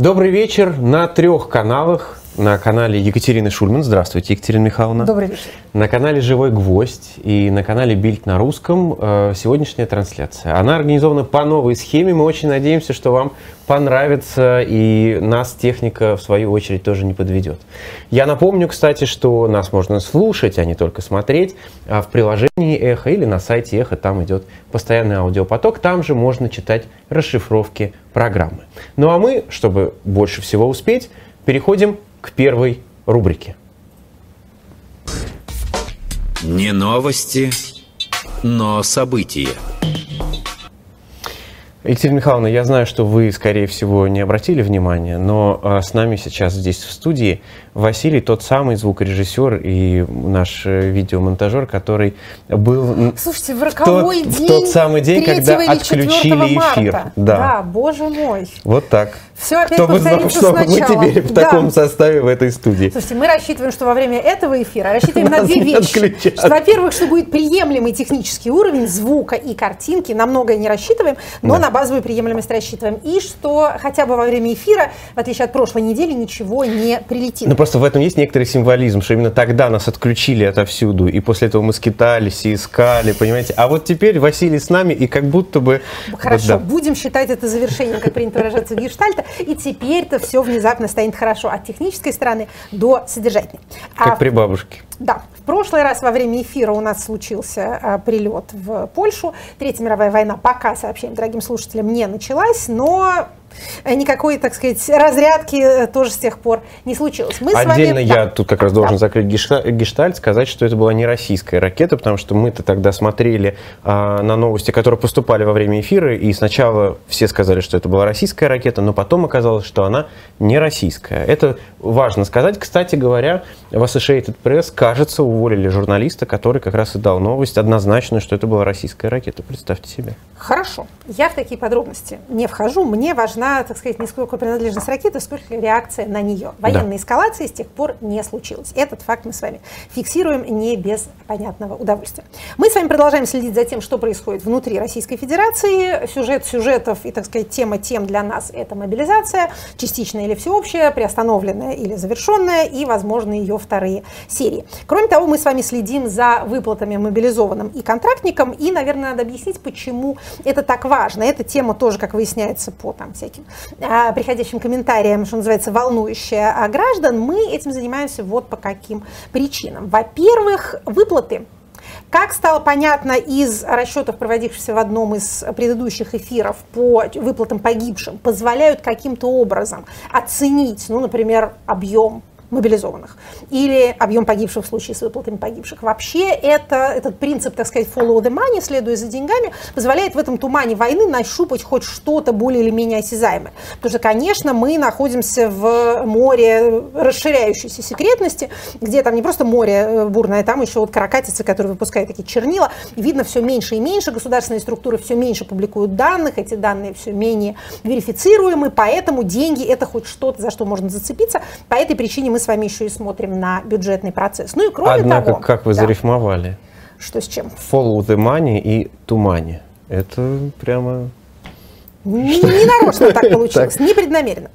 Добрый вечер на трех каналах на канале Екатерины Шульман. Здравствуйте, Екатерина Михайловна. Добрый вечер. На канале «Живой гвоздь» и на канале «Бильд на русском» э, сегодняшняя трансляция. Она организована по новой схеме. Мы очень надеемся, что вам понравится и нас техника, в свою очередь, тоже не подведет. Я напомню, кстати, что нас можно слушать, а не только смотреть. А в приложении «Эхо» или на сайте «Эхо» там идет постоянный аудиопоток. Там же можно читать расшифровки программы. Ну а мы, чтобы больше всего успеть, переходим к первой рубрике. Не новости, но события. Екатерина Михайловна, я знаю, что вы, скорее всего, не обратили внимания, но а, с нами сейчас здесь в студии Василий, тот самый звукорежиссер и наш э, видеомонтажер, который был Слушайте, в роковой тот, день, в тот самый день, когда отключили марта. эфир. Да. да, боже мой. Вот так. Все опять Кто бы знал, что мы теперь в да. таком составе в этой студии. Слушайте, мы рассчитываем, что во время этого эфира рассчитываем на две вещи. Во-первых, что будет приемлемый технический уровень звука и картинки, на многое не рассчитываем, но да. на базовую приемлемость рассчитываем. И что хотя бы во время эфира, в отличие от прошлой недели, ничего не прилетит. Ну просто в этом есть некоторый символизм, что именно тогда нас отключили отовсюду, и после этого мы скитались и искали, понимаете? А вот теперь Василий с нами, и как будто бы... Хорошо, вот, да. будем считать это завершением, как принято выражаться, гештальта, и теперь-то все внезапно станет хорошо от технической стороны до содержательной. Как а, при бабушке. Да. В прошлый раз во время эфира у нас случился а, прилет в Польшу. Третья мировая война пока, сообщаем дорогим слушателям, не началась, но никакой, так сказать, разрядки э, тоже с тех пор не случилось. Мы Отдельно вами... я да. тут как раз должен да. закрыть гештальт, сказать, что это была не российская ракета, потому что мы-то тогда смотрели а, на новости, которые поступали во время эфира, и сначала все сказали, что это была российская ракета, но потом оказалось, что она не российская. Это важно сказать. Кстати говоря, в Associated Press, кажется, уволили журналиста, который как раз и дал новость однозначную, что это была российская ракета. Представьте себе. Хорошо. Я в такие подробности не вхожу. Мне важна, так сказать, не сколько принадлежность ракеты, сколько реакция на нее. Военной да. эскалации с тех пор не случилось. Этот факт мы с вами фиксируем не без понятного удовольствия. Мы с вами продолжаем следить за тем, что происходит внутри Российской Федерации. Сюжет сюжетов и, так сказать, тема тем для нас – это мобилизация, частичная или всеобщая, приостановленная или завершенная, и, возможно, ее вторые серии. Кроме того, мы с вами следим за выплатами мобилизованным и контрактникам, и, наверное, надо объяснить, почему это так важно. Эта тема тоже, как выясняется по там, всяким а, приходящим комментариям, что называется, волнующая а граждан, мы этим занимаемся вот по каким причинам. Во-первых, выплаты как стало понятно из расчетов, проводившихся в одном из предыдущих эфиров по выплатам погибшим, позволяют каким-то образом оценить, ну, например, объем мобилизованных или объем погибших в случае с выплатами погибших. Вообще это, этот принцип, так сказать, follow the money, следуя за деньгами, позволяет в этом тумане войны нащупать хоть что-то более или менее осязаемое. Потому что, конечно, мы находимся в море расширяющейся секретности, где там не просто море э, бурное, там еще вот каракатицы, которые выпускают такие чернила. видно все меньше и меньше, государственные структуры все меньше публикуют данных, эти данные все менее верифицируемы, поэтому деньги это хоть что-то, за что можно зацепиться. По этой причине мы с вами еще и смотрим на бюджетный процесс. Ну и кроме Однако, того... как вы да. зарифмовали? Что с чем? Follow the money и to money. Это прямо не, не нарочно так получилось, непреднамеренно.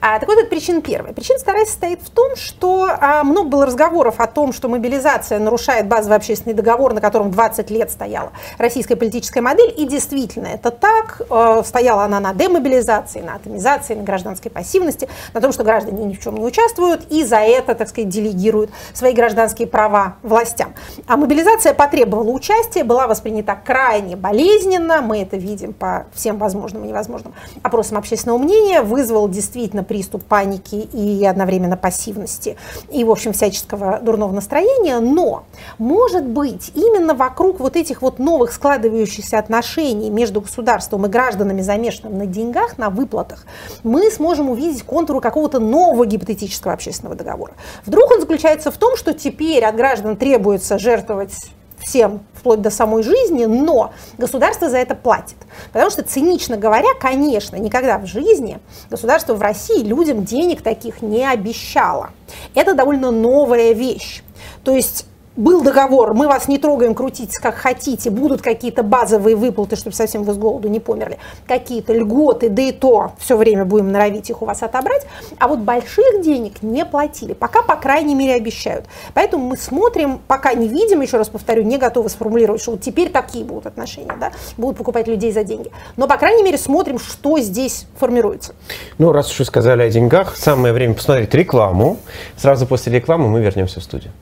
А, так вот, это причина первая. Причина вторая состоит в том, что а, много было разговоров о том, что мобилизация нарушает базовый общественный договор, на котором 20 лет стояла российская политическая модель. И действительно, это так. Э, стояла она на демобилизации, на атомизации, на гражданской пассивности, на том, что граждане ни в чем не участвуют и за это, так сказать, делегируют свои гражданские права властям. А мобилизация потребовала участия, была воспринята крайне болезненно. Мы это видим по всем возможным невозможным опросам общественного мнения, вызвал действительно приступ паники и одновременно пассивности и, в общем, всяческого дурного настроения. Но, может быть, именно вокруг вот этих вот новых складывающихся отношений между государством и гражданами, замешанным на деньгах, на выплатах, мы сможем увидеть контуру какого-то нового гипотетического общественного договора. Вдруг он заключается в том, что теперь от граждан требуется жертвовать всем, вплоть до самой жизни, но государство за это платит. Потому что, цинично говоря, конечно, никогда в жизни государство в России людям денег таких не обещало. Это довольно новая вещь. То есть был договор, мы вас не трогаем, крутитесь как хотите, будут какие-то базовые выплаты, чтобы совсем вы с голоду не померли, какие-то льготы, да и то все время будем норовить их у вас отобрать, а вот больших денег не платили, пока, по крайней мере, обещают. Поэтому мы смотрим, пока не видим, еще раз повторю, не готовы сформулировать, что вот теперь такие будут отношения, да, будут покупать людей за деньги. Но, по крайней мере, смотрим, что здесь формируется. Ну, раз уж вы сказали о деньгах, самое время посмотреть рекламу. Сразу после рекламы мы вернемся в студию.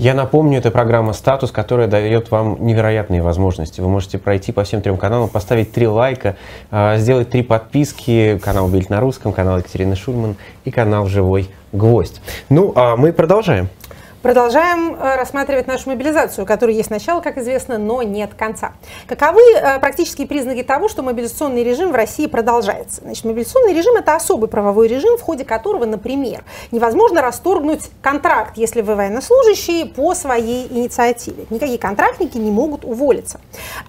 Я напомню, это программа «Статус», которая дает вам невероятные возможности. Вы можете пройти по всем трем каналам, поставить три лайка, а, сделать три подписки. Канал «Бильд на русском», канал Екатерины Шульман и канал «Живой гвоздь». Ну, а мы продолжаем. Продолжаем э, рассматривать нашу мобилизацию, у которой есть начало, как известно, но нет конца. Каковы э, практические признаки того, что мобилизационный режим в России продолжается? Значит, мобилизационный режим – это особый правовой режим, в ходе которого, например, невозможно расторгнуть контракт, если вы военнослужащий, по своей инициативе. Никакие контрактники не могут уволиться.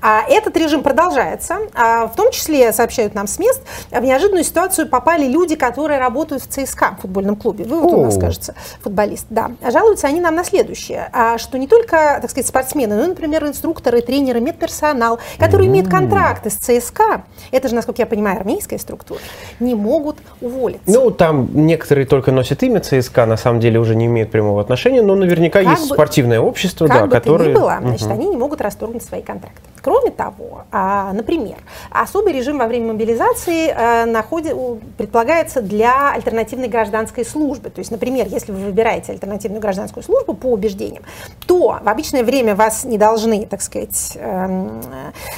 А этот режим продолжается. А в том числе, сообщают нам с мест, в неожиданную ситуацию попали люди, которые работают в ЦСКА, в футбольном клубе. Вы вот у нас, кажется, футболист. Да. Жалуются они нам на следующее, а что не только, так сказать, спортсмены, но, например, инструкторы, тренеры, медперсонал, которые имеют контракты с ЦСКА, это же, насколько я понимаю, армейская структура, не могут уволиться. Ну, там некоторые только носят имя ЦСКА, на самом деле уже не имеют прямого отношения, но наверняка как есть бы, спортивное общество, как да, бы которое... Ни было, значит, угу. они не могут расторгнуть свои контракты. Кроме того, а, например, особый режим во время мобилизации а, находит, предполагается для альтернативной гражданской службы. То есть, например, если вы выбираете альтернативную гражданскую службу по убеждениям, то в обычное время вас не должны, так сказать, эм,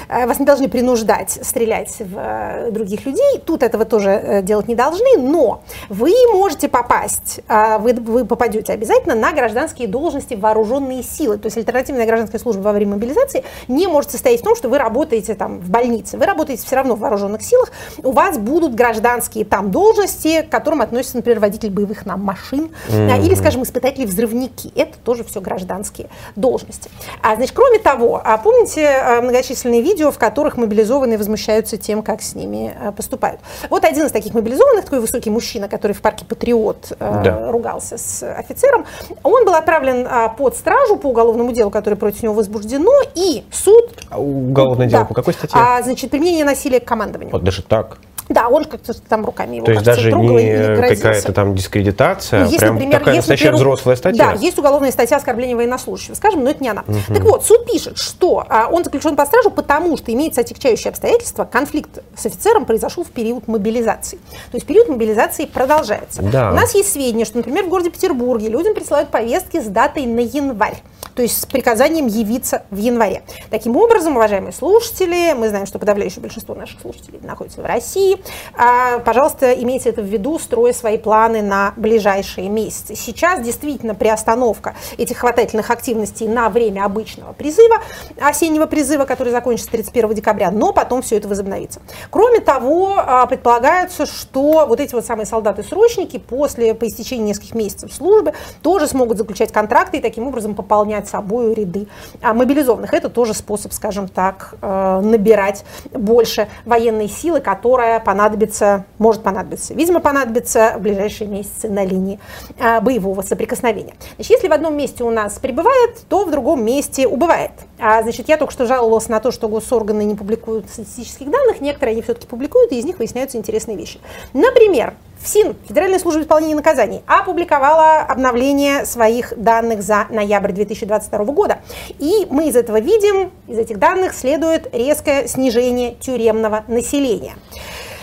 э, вас не должны принуждать стрелять в э, других людей. Тут этого тоже э, делать не должны, но вы можете попасть, вы, вы попадете обязательно на гражданские должности вооруженные силы. То есть альтернативная гражданская служба во время мобилизации не может состоять в том, что вы работаете там в больнице, вы работаете все равно в вооруженных силах, у вас будут гражданские там должности, к которым относятся, например, водитель боевых нам машин mm-hmm. или, скажем, испытатели-взрывники. Это тоже все гражданские должности. А, значит, кроме того, а помните а, многочисленные видео, в которых мобилизованные возмущаются тем, как с ними а, поступают? Вот один из таких мобилизованных, такой высокий мужчина, который в парке Патриот да. ругался с офицером, он был отправлен под стражу по уголовному делу, которое против него возбуждено, и суд уголовное дело да. по какой статье? А, значит, применение насилия к командованию. Вот даже так? Да, он как-то там руками его То есть даже не какая-то там дискредитация, ну, есть, прям например, такая настоящая например, взрослая статья? Да, есть уголовная статья оскорбления военнослужащего, скажем, но это не она. Угу. Так вот, суд пишет, что а, он заключен под стражу, потому что имеется отягчающее обстоятельство, конфликт с офицером произошел в период мобилизации. То есть период мобилизации продолжается. Да. У нас есть сведения, что, например, в городе Петербурге людям присылают повестки с датой на январь то есть с приказанием явиться в январе. Таким образом, уважаемые слушатели, мы знаем, что подавляющее большинство наших слушателей находится в России. А, пожалуйста, имейте это в виду, строя свои планы на ближайшие месяцы. Сейчас действительно приостановка этих хватательных активностей на время обычного призыва, осеннего призыва, который закончится 31 декабря, но потом все это возобновится. Кроме того, а, предполагается, что вот эти вот самые солдаты-срочники после, по истечении нескольких месяцев службы тоже смогут заключать контракты и таким образом пополнять собой ряды а мобилизованных. Это тоже способ, скажем так, э, набирать больше военной силы, которая понадобится, может понадобиться, видимо, понадобится в ближайшие месяцы на линии э, боевого соприкосновения. Значит, если в одном месте у нас прибывает, то в другом месте убывает. А, значит, я только что жаловалась на то, что госорганы не публикуют статистических данных, некоторые они все-таки публикуют, и из них выясняются интересные вещи. Например, ФСИН, Федеральная служба исполнения наказаний, опубликовала обновление своих данных за ноябрь 2022 года. И мы из этого видим, из этих данных следует резкое снижение тюремного населения.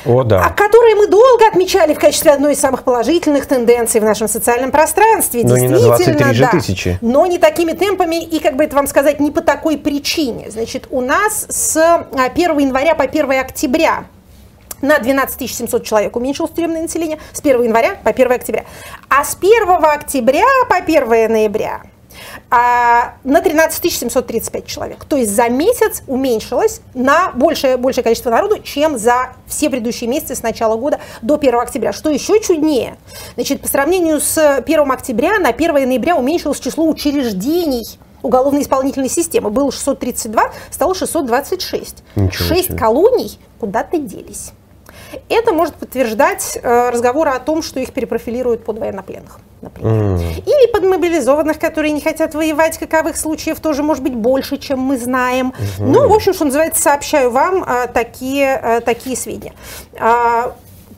О, да. которые мы долго отмечали в качестве одной из самых положительных тенdenций в нашем социальном пространстве. Но не на 23 же да, тысячи. Но не такими темпами и, как бы это вам сказать, не по такой причине. Значит, у нас с 1 а, января по 1 октября на 12 700 человек уменьшилось тюремное население с 1 января по 1 октября. А с 1 октября по 1 ноября а, на 13 735 человек. То есть за месяц уменьшилось на большее, большее количество народу, чем за все предыдущие месяцы с начала года до 1 октября. Что еще чуднее, значит, по сравнению с 1 октября на 1 ноября уменьшилось число учреждений уголовно-исполнительной системы. Было 632, стало 626. Ничего 6 себе. колоний куда-то делись. Это может подтверждать э, разговоры о том, что их перепрофилируют под военнопленных, например. Mm. Или под мобилизованных, которые не хотят воевать, каковых случаев тоже может быть больше, чем мы знаем. Mm-hmm. Ну, в общем, что называется, сообщаю вам э, такие, э, такие сведения.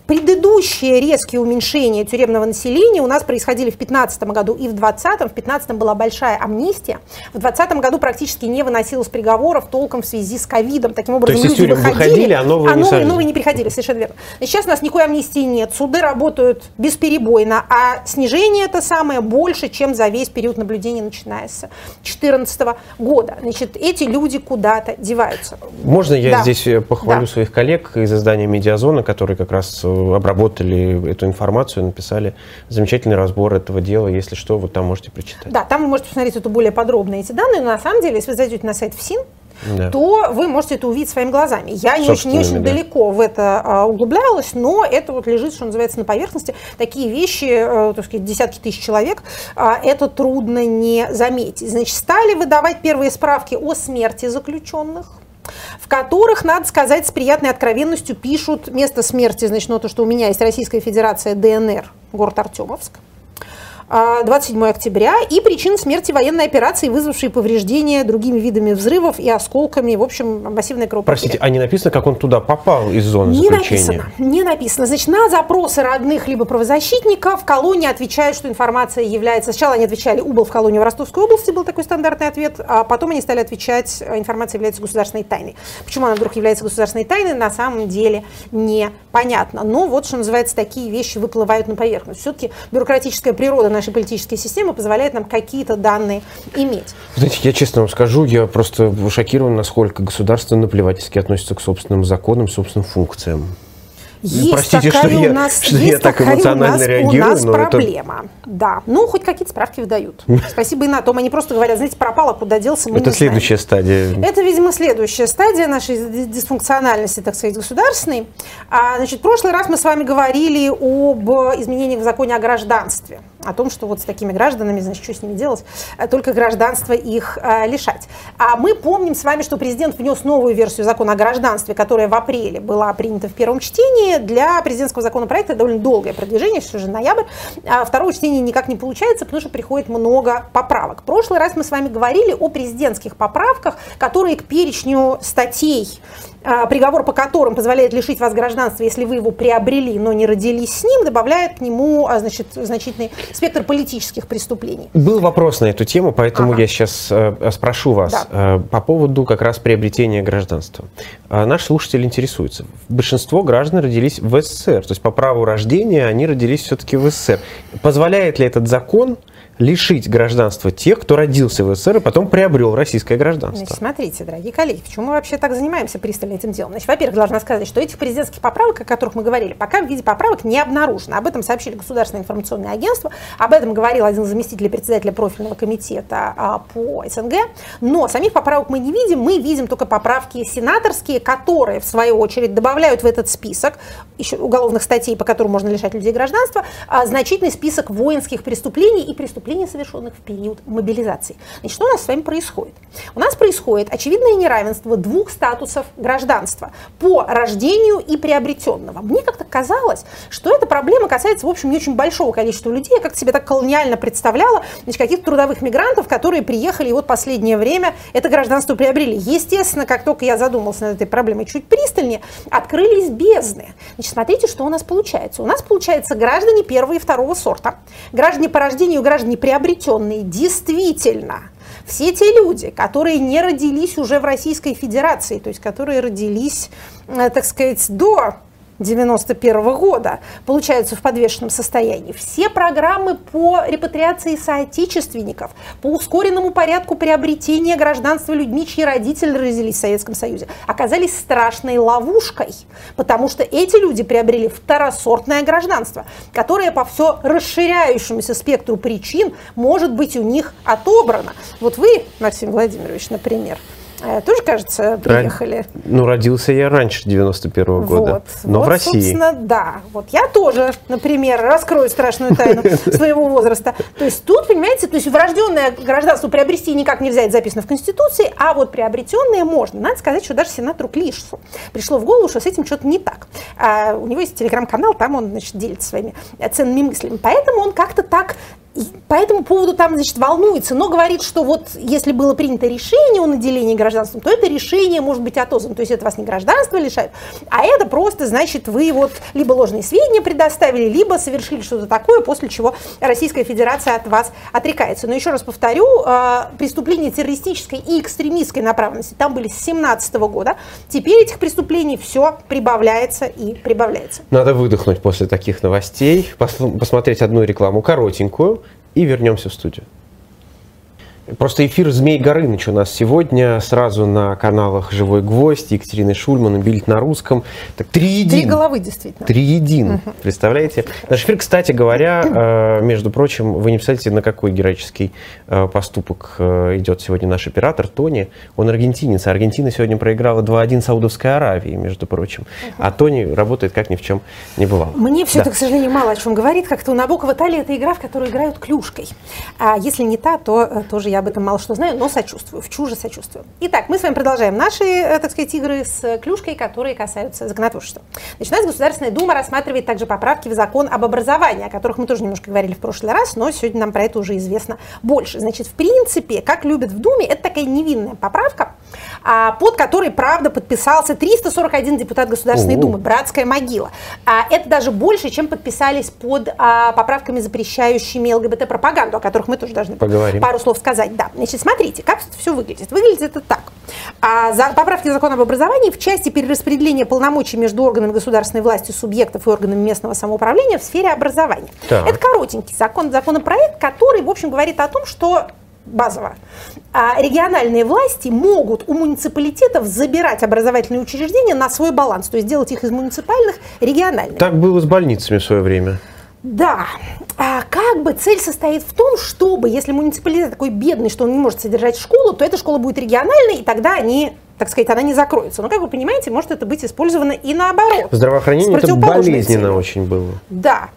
Предыдущие резкие уменьшения тюремного населения у нас происходили в 2015 году и в 2020. В 2015 была большая амнистия. В 2020 году практически не выносилось приговоров толком в связи с ковидом. Таким образом, То есть люди выходили, выходили, а новые, а не, новые, новые не приходили, совершенно верно. Сейчас у нас никакой амнистии нет. Суды работают бесперебойно, а снижение это самое больше, чем за весь период наблюдения, начиная с 2014 года. Значит, эти люди куда-то деваются. Можно я Да. здесь э, похвалю Да. своих коллег из издания «Медиазона», которые как раз э, обработали эту информацию, написали замечательный разбор этого дела. Если что, вот там можете прочитать. Да, там вы можете посмотреть это более подробно, эти данные, но на самом деле, если вы зайдете на сайт ФСИН, Да. то вы можете это увидеть своими глазами. Я не очень, не очень да. далеко в это а, углублялась, но это вот лежит, что называется, на поверхности. Такие вещи, э, так сказать, десятки тысяч человек, а, это трудно не заметить. Значит, стали выдавать первые справки о смерти заключенных в которых, надо сказать, с приятной откровенностью пишут место смерти, значит, ну, то, что у меня есть Российская Федерация ДНР, город Артемовск. А, 27 октября и причина смерти военной операции, вызвавшей повреждения другими видами взрывов и осколками, в общем, массивной кровопотери. Простите, а не написано, как он туда попал из зоны Не заключения? написано, не написано. Значит, на запросы родных либо правозащитников колонии отвечают, что информация является... Сначала они отвечали, убыл в колонию в Ростовской области, был такой стандартный ответ, а потом они стали отвечать, э, информация является государственной тайной. Почему она вдруг является государственной тайной, на самом деле непонятно. Но вот, что называется, такие вещи выплывают на поверхность. Все-таки бюрократическая природа нашей политической системы позволяет нам какие-то данные иметь. Знаете, я честно вам скажу, я просто шокирован, насколько государство наплевательски относится к собственным законам, собственным функциям. Есть простите, такая что у я- нас, что есть я так эмоционально у нас, реагирую, у нас но это- проблема. Да. Ну, хоть какие-то справки выдают. Спасибо и на том. Они просто говорят, знаете, пропало, куда делся, мы Это не следующая стадия. знаем. Это, видимо, следующая стадия нашей ди- дисфункциональности, так сказать, государственной. А, значит, в прошлый раз мы с вами говорили об изменениях в законе о гражданстве. О том, что вот с такими гражданами, значит, что с ними делать? А, Только гражданство их а, лишать. А мы помним с вами, что президент внес новую версию закона о гражданстве, которая в апреле была принята в первом чтении. Для президентского законопроекта довольно долгое продвижение, сейчас уже ноябрь. А второго чтения никак не получается, потому что приходит много поправок. В прошлый раз мы с вами говорили о президентских поправках, которые к перечню статей приговор по которым позволяет лишить вас гражданства, если вы его приобрели, но не родились с ним, добавляет к нему а, значит, значительный спектр политических преступлений. Был вопрос на эту тему, поэтому Ага. я сейчас э, спрошу вас Да. э, по поводу как раз приобретения гражданства. Э, наш слушатель интересуется. Большинство граждан родились в СССР, то есть по праву рождения они родились все-таки в СССР. Позволяет ли этот закон лишить гражданства тех, кто родился в СССР и потом приобрел российское гражданство? Значит, смотрите, дорогие коллеги, почему мы вообще так занимаемся пристально этим делом? Значит, во-первых, должна сказать, что этих президентских поправок, о которых мы говорили, пока в виде поправок не обнаружено. Об этом сообщили Государственное информационное агентство, об этом говорил один из заместителей председателя профильного комитета а, по СНГ. Но самих поправок мы не видим, мы видим только поправки сенаторские, которые, в свою очередь, добавляют в этот список еще уголовных статей, по которым можно лишать людей гражданства, а, значительный список воинских преступлений и преступлений, совершенных в период мобилизации. Значит, что у нас с вами происходит? У нас происходит очевидное неравенство двух статусов гражданства по рождению и приобретенного. Мне как-то казалось, что эта проблема касается, в общем, не очень большого количества людей. Я как-то себе так колониально представляла значит, каких-то трудовых мигрантов, которые приехали и вот последнее время это гражданство приобрели. Естественно, как только я задумался над этой проблемой чуть пристальнее, открылись бездны. Значит, смотрите, что у нас получается. У нас получается граждане первого и второго сорта, граждане по рождению и граждане приобретенные действительно все те люди, которые не родились уже в Российской Федерации, то есть которые родились, э, так сказать, до 91 года, получаются в подвешенном состоянии. Все программы по репатриации соотечественников, по ускоренному порядку приобретения гражданства людьми, чьи родители родились в Советском Союзе, оказались страшной ловушкой, потому что эти люди приобрели второсортное гражданство, которое по все расширяющемуся спектру причин может быть у них отобрано. Вот вы, Максим Владимирович, например, Э, тоже, кажется, приехали. Ну, родился я раньше 91 -го года, вот. но вот, в России. Собственно, да. Вот я тоже, например, раскрою страшную тайну своего возраста. То есть тут, понимаете, то есть врожденное гражданство приобрести никак нельзя, это записано в Конституции, а вот приобретенное можно. Надо сказать, что даже сенатору Клишсу пришло в голову, что с этим что-то не так. А у него есть телеграм-канал, там он, значит, делится своими ценными мыслями. Поэтому он как-то так по этому поводу там, значит, волнуется, но говорит, что вот если было принято решение о наделении гражданством, то это решение может быть отозвано. То есть это вас не гражданство лишает, а это просто, значит, вы вот либо ложные сведения предоставили, либо совершили что-то такое, после чего Российская Федерация от вас отрекается. Но еще раз повторю, а, преступления террористической и экстремистской направленности там были с 17 года. Теперь этих преступлений все прибавляется и прибавляется. Надо выдохнуть после таких новостей, посмотреть одну рекламу коротенькую, и вернемся в студию. Просто эфир «Змей Горыныч» у нас сегодня сразу на каналах «Живой гвоздь», Екатерины Шульман, «Бильд на русском». Так, три един. Три головы, действительно. Три един, угу. представляете? Наш эфир, кстати говоря, э, между прочим, вы не представляете, на какой героический э, поступок э, идет сегодня наш оператор Тони. Он аргентинец. Аргентина сегодня проиграла 2-1 Саудовской Аравии, между прочим. Угу. А Тони работает как ни в чем не бывало. Мне все да. это, к сожалению, мало о чем говорит. Как-то у Набокова Талия это игра, в которую играют клюшкой. А если не та, то тоже я об этом мало что знаю, но сочувствую, в чуже сочувствую. Итак, мы с вами продолжаем наши, э, так сказать, игры с клюшкой, которые касаются законотворчества. Значит, у нас Государственная Дума рассматривает также поправки в закон об образовании, о которых мы тоже немножко говорили в прошлый раз, но сегодня нам про это уже известно больше. Значит, в принципе, как любят в Думе, это такая невинная поправка, под которой, правда, подписался 341 депутат Государственной Думы, братская могила. А, это даже больше, чем подписались под а, поправками, запрещающими ЛГБТ-пропаганду, о которых мы тоже должны Поговорим. пару слов сказать. Да. Значит, смотрите, как это все выглядит. Выглядит это так. А, за, поправки закона об образовании в части перераспределения полномочий между органами государственной власти, субъектов и органами местного самоуправления в сфере образования. Так. Это коротенький закон, законопроект, который, в общем, говорит о том, что базово. А региональные власти могут у муниципалитетов забирать образовательные учреждения на свой баланс, то есть делать их из муниципальных региональными. Так было с больницами в свое время. Да, а как бы цель состоит в том, чтобы, если муниципалитет такой бедный, что он не может содержать школу, то эта школа будет региональной, и тогда они так сказать, она не закроется. Но, как вы понимаете, может это быть использовано и наоборот. Здравоохранение это болезненно целью. очень было. Да.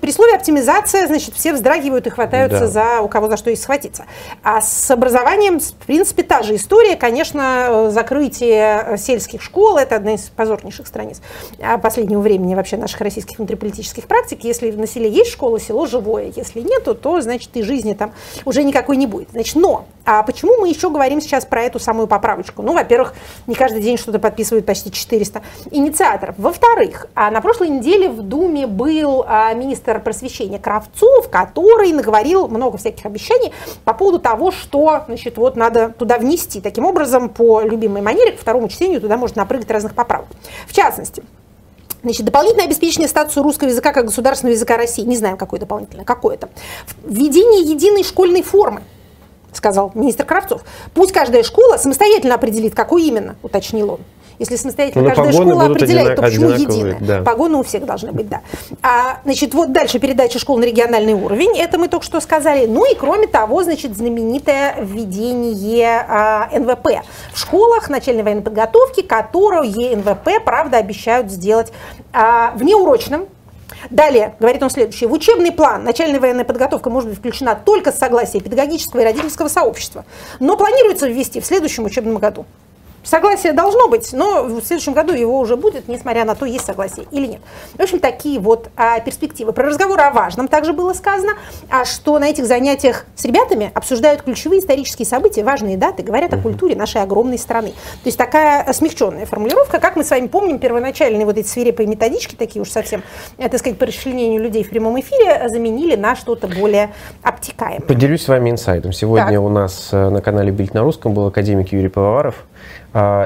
При слове оптимизация, значит, все вздрагивают и хватаются да. за у кого за что есть схватиться. А с образованием, в принципе, та же история. Конечно, закрытие сельских школ – это одна из позорнейших страниц а, последнего времени вообще наших российских внутриполитических практик. Если на селе есть школа, село живое. Если нету, то, значит, и жизни там уже никакой не будет. Значит, но а почему мы еще говорим сейчас про эту самую поправочку? Ну, во-первых, не каждый день что-то подписывают почти 400 инициаторов. Во-вторых, а на прошлой неделе в Думе был а, министр просвещения Кравцов, который наговорил много всяких обещаний по поводу того, что значит, вот надо туда внести. Таким образом, по любимой манере, к второму чтению туда можно напрыгать разных поправок. В частности, Значит, дополнительное обеспечение статуса русского языка как государственного языка России. Не знаем, какое дополнительное, какое это. Введение единой школьной формы сказал министр Кравцов. Пусть каждая школа самостоятельно определит, какую именно, уточнил он. Если самостоятельно Но каждая школа определяет, то почему единая? Да. Погоны у всех должны быть, да. А, значит, вот дальше передача школ на региональный уровень, это мы только что сказали. Ну и кроме того, значит, знаменитое введение а, НВП в школах начальной военной подготовки, которую НВП, правда, обещают сделать а, внеурочным, Далее, говорит он следующее. В учебный план начальная военная подготовка может быть включена только с согласия педагогического и родительского сообщества, но планируется ввести в следующем учебном году. Согласие должно быть, но в следующем году его уже будет, несмотря на то, есть согласие или нет. В общем, такие вот а, перспективы. Про разговор о важном также было сказано, а что на этих занятиях с ребятами обсуждают ключевые исторические события, важные даты, говорят о культуре нашей огромной страны. То есть такая смягченная формулировка, как мы с вами помним, первоначальные вот эти свирепые методички, такие уж совсем, э, так сказать, по расчленению людей в прямом эфире, заменили на что-то более обтекаемое. Поделюсь с вами инсайдом. Сегодня так. у нас э, на канале Бильд на русском был академик Юрий Пивоваров,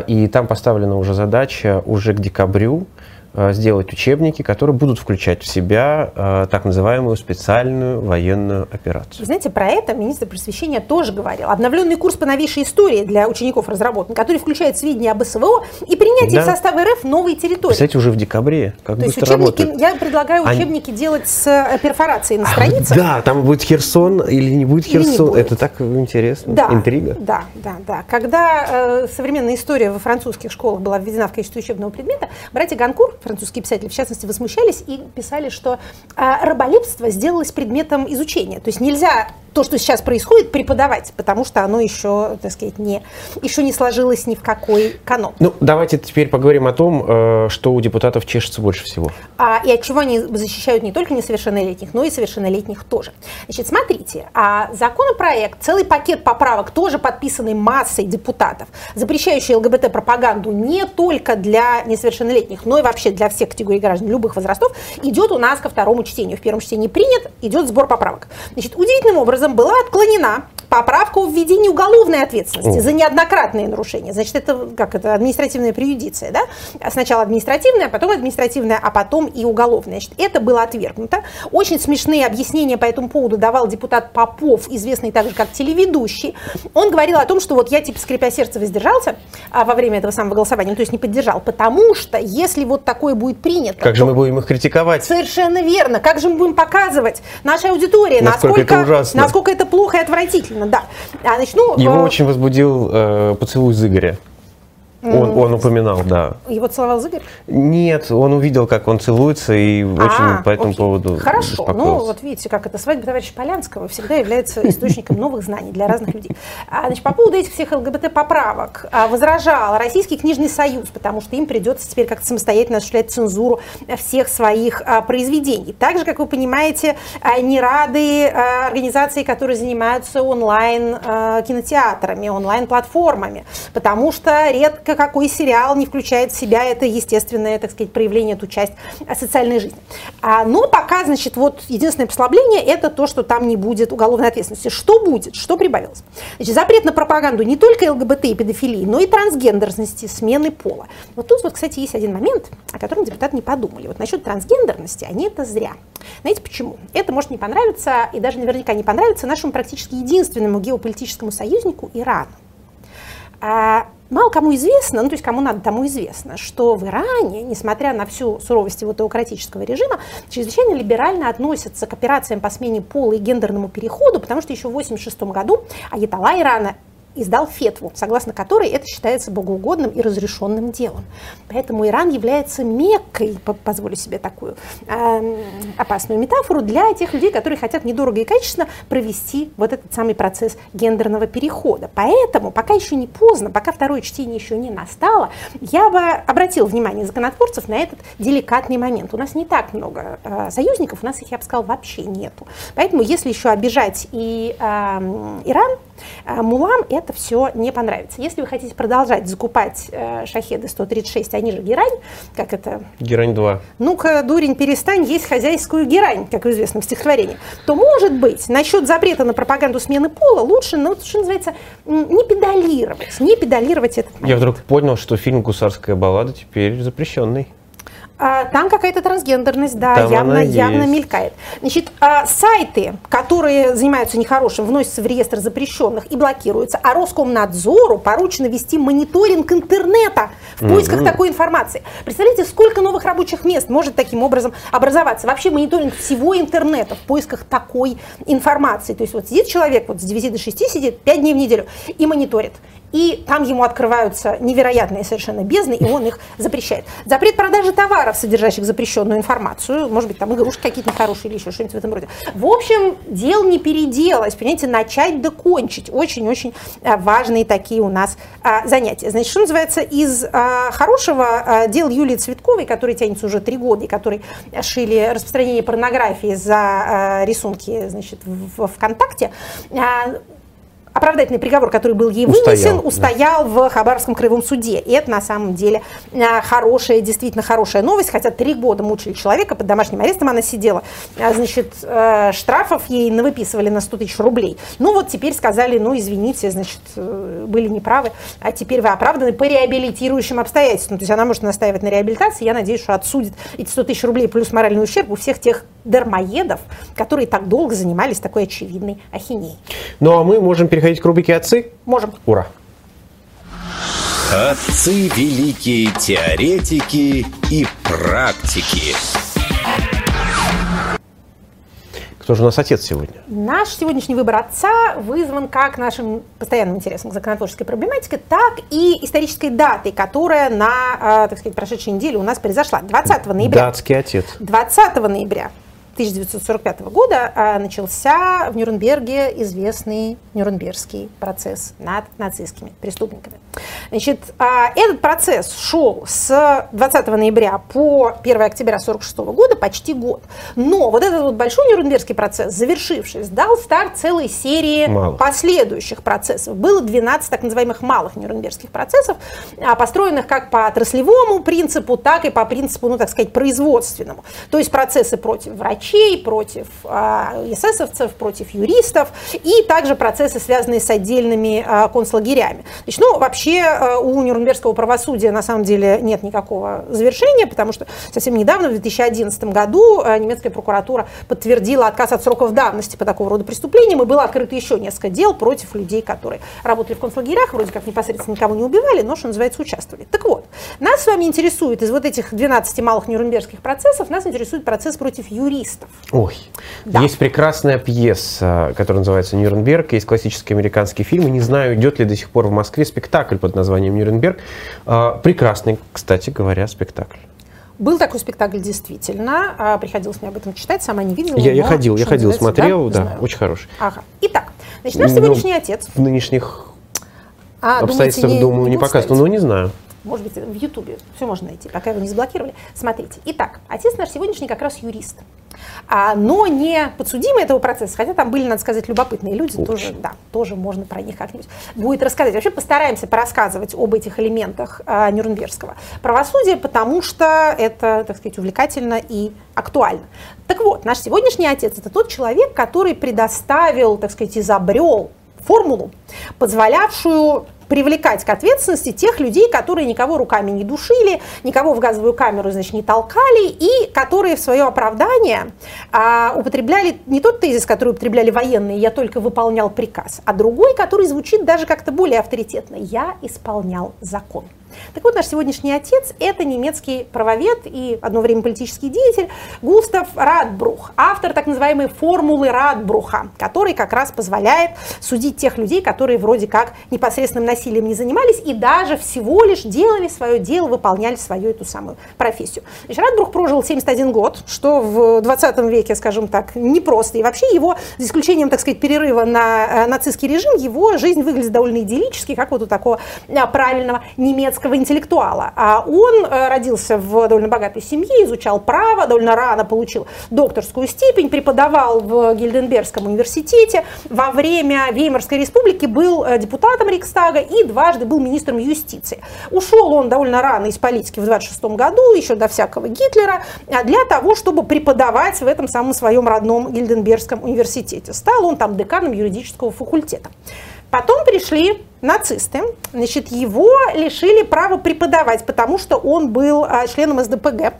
и там поставлена уже задача уже к декабрю сделать учебники, которые будут включать в себя э, так называемую специальную военную операцию. Знаете, про это министр просвещения тоже говорил. Обновленный курс по новейшей истории для учеников разработан, который включает сведения об СВО и принятие да. в состав РФ новой территории. Кстати, уже в декабре. Как То есть учебники, работает. я предлагаю учебники Они... делать с э, перфорацией на страницах. А, да, там будет Херсон или не будет Херсон. Не будет. Это так интересно. Да, Интрига. Да, да, да. Когда э, современная история во французских школах была введена в качестве учебного предмета, братья Ганкур, французские писатели, в частности, возмущались и писали, что э, раболепство сделалось предметом изучения. То есть нельзя то, что сейчас происходит, преподавать, потому что оно еще, так сказать, не, еще не сложилось ни в какой канон. Ну, давайте теперь поговорим о том, э, что у депутатов чешется больше всего. А, и от чего они защищают не только несовершеннолетних, но и совершеннолетних тоже. Значит, смотрите, а законопроект, целый пакет поправок, тоже подписанный массой депутатов, запрещающий ЛГБТ-пропаганду не только для несовершеннолетних, но и вообще для всех категорий граждан любых возрастов, идет у нас ко второму чтению. В первом чтении принят, идет сбор поправок. Значит, удивительным образом образом была отклонена поправка о введении уголовной ответственности за неоднократные нарушения. Значит, это как это административная преюдиция, да? Сначала административная, потом административная, а потом и уголовная. Значит, это было отвергнуто. Очень смешные объяснения по этому поводу давал депутат Попов, известный также как телеведущий. Он говорил о том, что вот я типа скрипя сердце воздержался а, во время этого самого голосования, ну, то есть не поддержал, потому что если вот такое будет принято... Как же мы будем их критиковать? Совершенно верно. Как же мы будем показывать нашей аудитории, насколько, насколько, это, ужасно. насколько это плохо и отвратительно. Да. А, значит, ну, Его э... очень возбудил э, поцелуй из Игоря. Он, он упоминал, да. Его целовал Зыгорь? Нет, он увидел, как он целуется, и а, очень по этому окей. поводу Хорошо, ну вот видите, как это свадьба товарища Полянского всегда является источником новых знаний для разных людей. А, значит, по поводу этих всех ЛГБТ-поправок а, возражал Российский книжный союз, потому что им придется теперь как-то самостоятельно осуществлять цензуру всех своих а, произведений. Также, как вы понимаете, а, не рады организации, которые занимаются онлайн-кинотеатрами, онлайн-платформами, потому что редко какой сериал не включает в себя это естественное, так сказать, проявление, эту часть социальной жизни. А, но пока, значит, вот единственное послабление – это то, что там не будет уголовной ответственности. Что будет? Что прибавилось? Значит, запрет на пропаганду не только ЛГБТ и педофилии, но и трансгендерности, смены пола. Вот тут вот, кстати, есть один момент, о котором депутаты не подумали. Вот насчет трансгендерности они это зря. Знаете почему? Это может не понравиться, и даже наверняка не понравится нашему практически единственному геополитическому союзнику Ирану. Мало кому известно, ну то есть кому надо, тому известно, что в Иране, несмотря на всю суровость его теократического режима, чрезвычайно либерально относятся к операциям по смене пола и гендерному переходу, потому что еще в 1986 году Аятолла Ирана издал фетву, согласно которой это считается богоугодным и разрешенным делом. Поэтому Иран является меккой, позволю себе такую э, опасную метафору, для тех людей, которые хотят недорого и качественно провести вот этот самый процесс гендерного перехода. Поэтому, пока еще не поздно, пока второе чтение еще не настало, я бы обратил внимание законотворцев на этот деликатный момент. У нас не так много э, союзников, у нас их, я бы сказала, вообще нету. Поэтому, если еще обижать и э, Иран, Мулам это это все не понравится. Если вы хотите продолжать закупать э, шахеды 136, они же герань, как это? Герань 2. Ну-ка, дурень, перестань есть хозяйскую герань, как в известном стихотворении. То, может быть, насчет запрета на пропаганду смены пола лучше, ну, что называется, не педалировать, не педалировать этот момент. Я вдруг понял, что фильм «Гусарская баллада» теперь запрещенный. А, там какая-то трансгендерность, да, Там явно, явно мелькает. Значит, а, сайты, которые занимаются нехорошим, вносятся в реестр запрещенных и блокируются, а Роскомнадзору поручено вести мониторинг интернета в поисках угу. такой информации. Представляете, сколько новых рабочих мест может таким образом образоваться? Вообще мониторинг всего интернета в поисках такой информации. То есть вот сидит человек, вот с 9 до 6 сидит 5 дней в неделю и мониторит и там ему открываются невероятные совершенно бездны, и он их запрещает. Запрет продажи товаров, содержащих запрещенную информацию, может быть, там игрушки какие-то нехорошие или еще что-нибудь в этом роде. В общем, дел не переделать, понимаете, начать да кончить. Очень-очень а, важные такие у нас а, занятия. Значит, что называется, из а, хорошего дел Юлии Цветковой, который тянется уже три года, и который шили распространение порнографии за рисунки, значит, в, ВКонтакте, оправдательный приговор, который был ей вынесен, устоял, устоял да. в Хабаровском краевом суде. И это на самом деле а, хорошая, действительно хорошая новость, хотя три года мучили человека, под домашним арестом она сидела. А, значит, э, штрафов ей навыписывали на 100 тысяч рублей. Ну вот теперь сказали, ну извините, значит, э, были неправы, а теперь вы оправданы по реабилитирующим обстоятельствам. То есть она может настаивать на реабилитации, я надеюсь, что отсудит эти 100 тысяч рублей плюс моральный ущерб у всех тех дармоедов, которые так долго занимались такой очевидной ахинеей. Ну а мы можем переходить к рубрике «Отцы»? Можем. Ура! Отцы – великие теоретики и практики. Кто же у нас отец сегодня? Наш сегодняшний выбор отца вызван как нашим постоянным интересом к законотворческой проблематике, так и исторической датой, которая на, а, так сказать, прошедшей неделе у нас произошла. 20 ноября. Датский отец. 20 ноября 1945 года а, начался в Нюрнберге известный Нюрнбергский процесс над нацистскими преступниками. Значит, а, этот процесс шел с 20 ноября по 1 октября 1946 года почти год. Но вот этот вот большой Нюрнбергский процесс, завершившись, дал старт целой серии Мало. последующих процессов. Было 12 так называемых малых Нюрнбергских процессов, а, построенных как по отраслевому принципу, так и по принципу, ну так сказать, производственному. То есть процессы против врачей, врачей, против а, эсэсовцев, против юристов, и также процессы, связанные с отдельными а, концлагерями. Значит, ну, вообще а, у Нюрнбергского правосудия на самом деле нет никакого завершения, потому что совсем недавно, в 2011 году, немецкая прокуратура подтвердила отказ от сроков давности по такого рода преступлениям, и было открыто еще несколько дел против людей, которые работали в концлагерях, вроде как непосредственно никого не убивали, но, что называется, участвовали. Так вот, нас с вами интересует из вот этих 12 малых нюрнбергских процессов, нас интересует процесс против юристов артистов. Ой, да. есть прекрасная пьеса, которая называется «Нюрнберг», есть классический американский фильм, и не знаю, идет ли до сих пор в Москве спектакль под названием «Нюрнберг». А, прекрасный, кстати говоря, спектакль. Был такой спектакль действительно, а, приходилось мне об этом читать, сама не видела. Я, я ходил, я ходил, смотрел, да, да очень хороший. Ага. Итак, значит, наш ну, сегодняшний ну, отец. В нынешних а, обстоятельствах, думаю, не, не показывают, но не знаю может быть, в Ютубе, все можно найти, пока его не заблокировали. Смотрите. Итак, отец наш сегодняшний как раз юрист а, но не подсудимый этого процесса, хотя там были, надо сказать, любопытные люди, Ух. тоже, да, тоже можно про них как-нибудь будет рассказать. Вообще постараемся порассказывать об этих элементах а, Нюрнбергского правосудия, потому что это, так сказать, увлекательно и актуально. Так вот, наш сегодняшний отец – это тот человек, который предоставил, так сказать, изобрел формулу, позволявшую привлекать к ответственности тех людей, которые никого руками не душили, никого в газовую камеру, значит, не толкали, и которые в свое оправдание а, употребляли не тот тезис, который употребляли военные, я только выполнял приказ, а другой, который звучит даже как-то более авторитетно, я исполнял закон. Так вот, наш сегодняшний отец – это немецкий правовед и одно время политический деятель Густав Радбрух, автор так называемой формулы Радбруха, который как раз позволяет судить тех людей, которые вроде как непосредственным насилием не занимались и даже всего лишь делали свое дело, выполняли свою эту самую профессию. Значит, Радбрух прожил 71 год, что в 20 веке, скажем так, непросто. И вообще его, за исключением, так сказать, перерыва на э, нацистский режим, его жизнь выглядит довольно идиллически, как вот у такого э, правильного немецкого немецкого интеллектуала. А он э, родился в довольно богатой семье, изучал право, довольно рано получил докторскую степень, преподавал в Гильденбергском университете, во время Веймарской республики был э, депутатом Рикстага и дважды был министром юстиции. Ушел он довольно рано из политики в 26 году, еще до всякого Гитлера, а для того, чтобы преподавать в этом самом своем родном Гильденбергском университете. Стал он там деканом юридического факультета. Потом пришли нацисты, значит, его лишили права преподавать, потому что он был а, членом СДПГ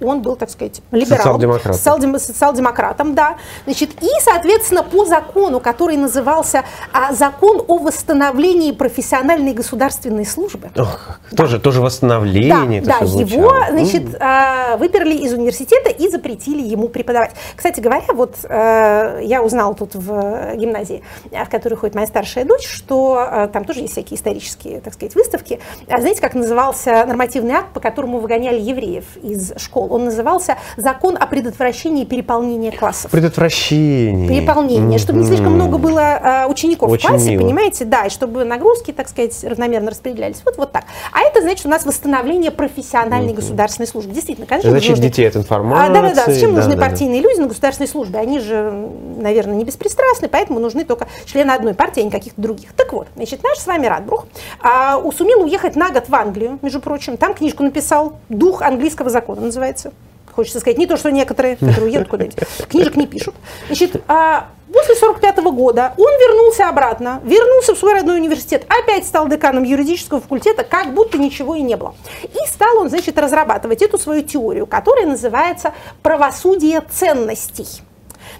он был, так сказать, либералом, социал-демократом, социал-демократом да. Значит, и, соответственно, по закону, который назывался а, «Закон о восстановлении профессиональной государственной службы». Ох, да. тоже, тоже восстановление. Да, да его, значит, а, выперли из университета и запретили ему преподавать. Кстати говоря, вот а, я узнала тут в гимназии, в которой ходит моя старшая дочь, что а, там тоже есть всякие исторические, так сказать, выставки. А знаете, как назывался нормативный акт, по которому выгоняли евреев из школ? Он назывался «Закон о предотвращении переполнения классов». Предотвращение. Переполнение, чтобы не слишком много было э, учеников Очень в классе, мило. понимаете, да, и чтобы нагрузки, так сказать, равномерно распределялись. Вот, вот так. А это значит у нас восстановление профессиональной государственной службы. Действительно, конечно, Защита нужны- детей от информации. а, да, да, да. Зачем да, нужны да, да. партийные люди на государственной службе? Они же, наверное, не беспристрастны, поэтому нужны только члены одной партии, а не каких-то других. Так вот, значит, наш с вами Радбрух а, сумел уехать на год в Англию, между прочим. Там книжку написал «Дух английского закона» называется. Хочется сказать, не то, что некоторые, которые уедут куда-нибудь, книжек не пишут. Значит, а, после 45 года он вернулся обратно, вернулся в свой родной университет, опять стал деканом юридического факультета, как будто ничего и не было. И стал он, значит, разрабатывать эту свою теорию, которая называется «правосудие ценностей».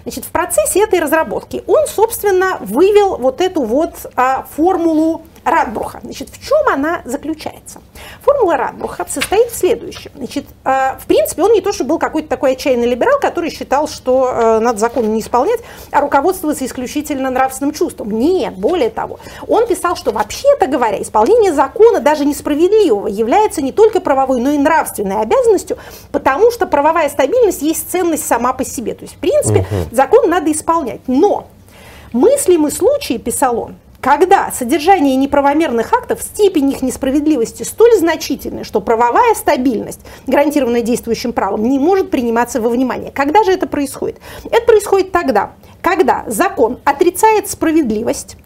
Значит, в процессе этой разработки он, собственно, вывел вот эту вот а, формулу Радбруха. Значит, в чем она заключается? Формула Радбруха состоит в следующем. Значит, а, в принципе, он не то, что был какой-то такой отчаянный либерал, который считал, что а, надо законы не исполнять, а руководствоваться исключительно нравственным чувством. Нет, более того, он писал, что вообще-то говоря, исполнение закона, даже несправедливого, является не только правовой, но и нравственной обязанностью, потому что правовая стабильность есть ценность сама по себе. То есть, в принципе, закон надо исполнять. Но мыслимы случаи, писал он, когда содержание неправомерных актов, степень их несправедливости столь значительны, что правовая стабильность, гарантированная действующим правом, не может приниматься во внимание. Когда же это происходит? Это происходит тогда, когда закон отрицает справедливость,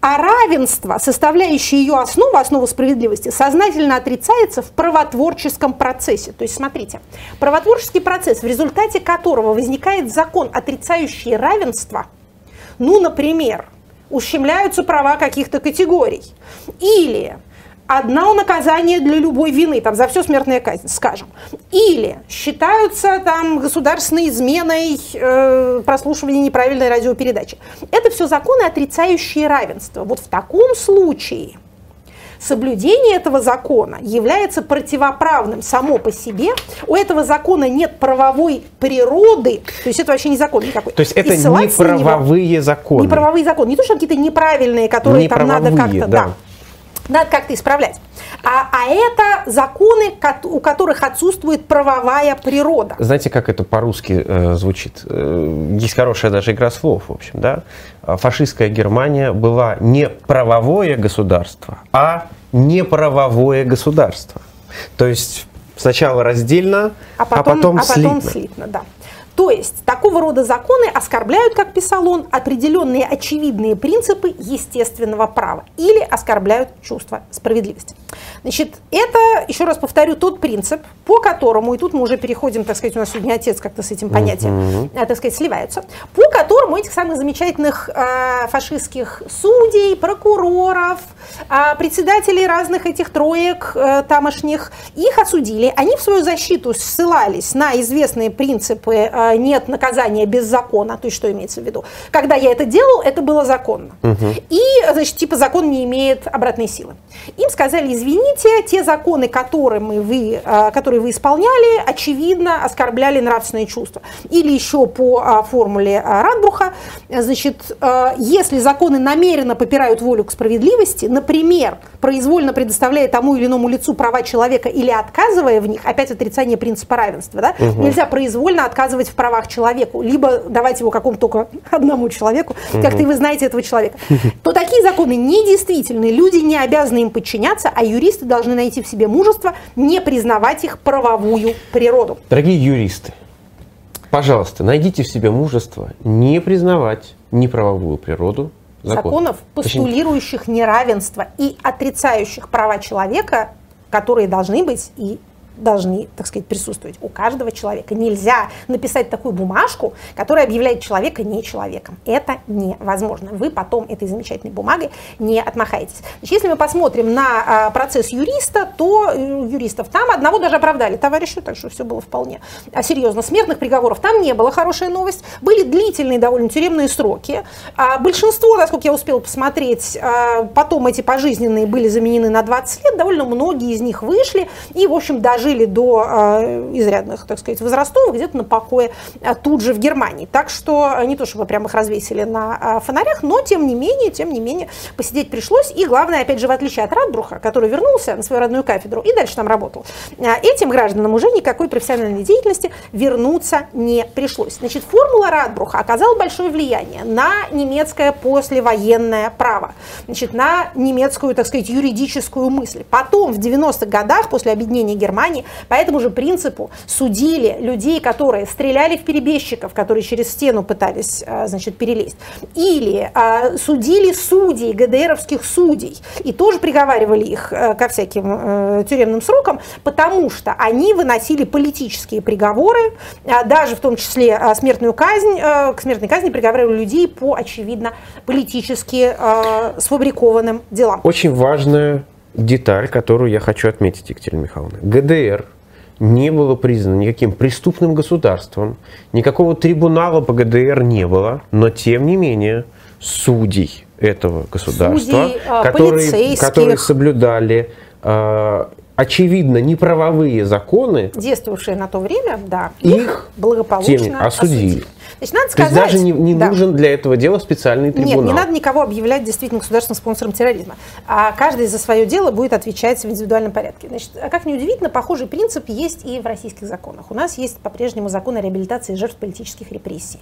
а равенство, составляющее ее основу, основу справедливости, сознательно отрицается в правотворческом процессе. То есть, смотрите, правотворческий процесс, в результате которого возникает закон, отрицающий равенство, ну, например, ущемляются права каких-то категорий, или одно наказание для любой вины, там, за все смертная казнь, скажем. Или считаются там государственной изменой э, прослушивание неправильной радиопередачи. Это все законы, отрицающие равенство. Вот в таком случае соблюдение этого закона является противоправным само по себе. У этого закона нет правовой природы, то есть это вообще не закон никакой. То есть это не него- правовые законы. не правовые законы, не то, что какие-то неправильные, которые Не там надо как-то, да. да. Надо как-то исправлять. А, а это законы, у которых отсутствует правовая природа. Знаете, как это по-русски э, звучит? Э, есть хорошая даже игра слов, в общем, да? А Фашистская Германия была не правовое государство, а неправовое государство. То есть сначала раздельно, а потом, а потом, а потом слитно. слитно, да. То есть такого рода законы оскорбляют, как писал он, определенные очевидные принципы естественного права или оскорбляют чувство справедливости. Значит, это, еще раз повторю, тот принцип, по которому, и тут мы уже переходим, так сказать, у нас сегодня отец как-то с этим понятием, э, так сказать, сливаются, которому этих самых замечательных э, фашистских судей, прокуроров, э, председателей разных этих троек э, тамошних, их осудили, они в свою защиту ссылались на известные принципы э, «нет наказания без закона», то есть что имеется в виду? Когда я это делал, это было законно. И, значит, типа закон не имеет обратной силы. Им сказали, извините, те законы, которыми вы, э, которые вы исполняли, очевидно, оскорбляли нравственные чувства. Или еще по а, формуле а, Радбруха, э, значит, э, если законы намеренно попирают волю к справедливости, например, произвольно предоставляя тому или иному лицу права человека или отказывая в них, опять отрицание принципа равенства, да, нельзя произвольно отказывать в правах человеку, либо давать его какому-то только одному человеку, как-то и вы знаете этого человека, то такие законы недействительны, люди не обязаны им подчиняться, а юристы должны найти в себе мужество не признавать их правовую природу. Дорогие юристы, пожалуйста, найдите в себе мужество не признавать неправовую природу законов. законов, постулирующих неравенство и отрицающих права человека, которые должны быть и должны, так сказать, присутствовать у каждого человека. Нельзя написать такую бумажку, которая объявляет человека не человеком. Это невозможно. Вы потом этой замечательной бумагой не отмахаетесь. Значит, если мы посмотрим на а, процесс юриста, то э, юристов там одного даже оправдали товарища, так что все было вполне а, серьезно. Смертных приговоров там не было, хорошая новость. Были длительные довольно тюремные сроки. А, большинство, насколько я успела посмотреть, а, потом эти пожизненные были заменены на 20 лет. Довольно многие из них вышли и, в общем, дожили дожили до э, изрядных, так сказать, возрастов где-то на покое э, тут же в Германии. Так что не то, чтобы прямо их развесили на фонарях, но тем не менее, тем не менее, посидеть пришлось. И главное, опять же, в отличие от Радбруха, который вернулся на свою родную кафедру и дальше там работал, этим гражданам уже никакой профессиональной деятельности вернуться не пришлось. Значит, формула Радбруха оказала большое влияние на немецкое послевоенное право, значит, на немецкую, так сказать, юридическую мысль. Потом, в 90-х годах, после объединения Германии, по этому же принципу судили людей, которые стреляли в перебежчиков, которые через стену пытались, а, значит, перелезть, или а, судили судей, ГДРовских судей, и тоже приговаривали их а, ко всяким а, тюремным срокам, потому что они выносили политические приговоры, а, даже в том числе смертную казнь, а, к смертной казни приговаривали людей по, очевидно, политически сфабрикованным делам. Очень важная деталь, которую я хочу отметить, Екатерина Михайловна. ГДР не было признано никаким преступным государством, никакого трибунала по ГДР не было, но тем не менее судей этого государства, Судей, а, которые, которые соблюдали э, очевидно неправовые законы, действовавшие на то время, да, их, их благополучно тем осудили. осудили. Значит, надо сказать, То есть даже не, не да. нужен для этого дела специальный трибунал? Нет, не надо никого объявлять действительно государственным спонсором терроризма. А каждый за свое дело будет отвечать в индивидуальном порядке. Значит, а как неудивительно, похожий принцип есть и в российских законах. У нас есть по-прежнему закон о реабилитации жертв политических репрессий.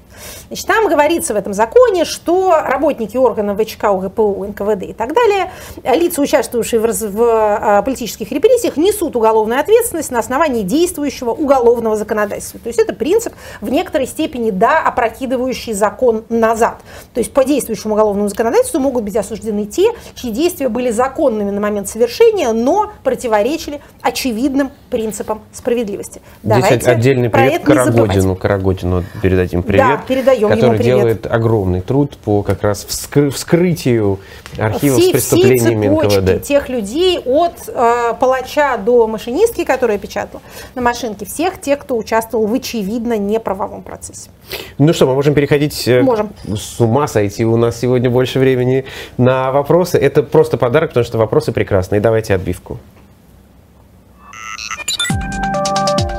Значит, там говорится в этом законе, что работники органов ВЧК, УГПУ, НКВД и так далее, лица, участвующие в, в а, политических репрессиях, несут уголовную ответственность на основании действующего уголовного законодательства. То есть это принцип в некоторой степени, да, опрокидывающий закон назад. То есть по действующему уголовному законодательству могут быть осуждены те, чьи действия были законными на момент совершения, но противоречили очевидным принципам справедливости. Здесь Давайте отдельный привет Карагодину. Карагодину передадим привет. Да, передаем который ему привет. делает огромный труд по как раз вскры вскрытию архивов все, с преступлениями все НКВД. тех людей от э, палача до машинистки, которая печатала на машинке, всех тех, кто участвовал в очевидно неправовом процессе. Ну что, мы можем переходить э, можем. с ума сойти. У нас сегодня больше времени на вопросы. Это просто подарок, потому что вопросы прекрасные. Давайте отбивку.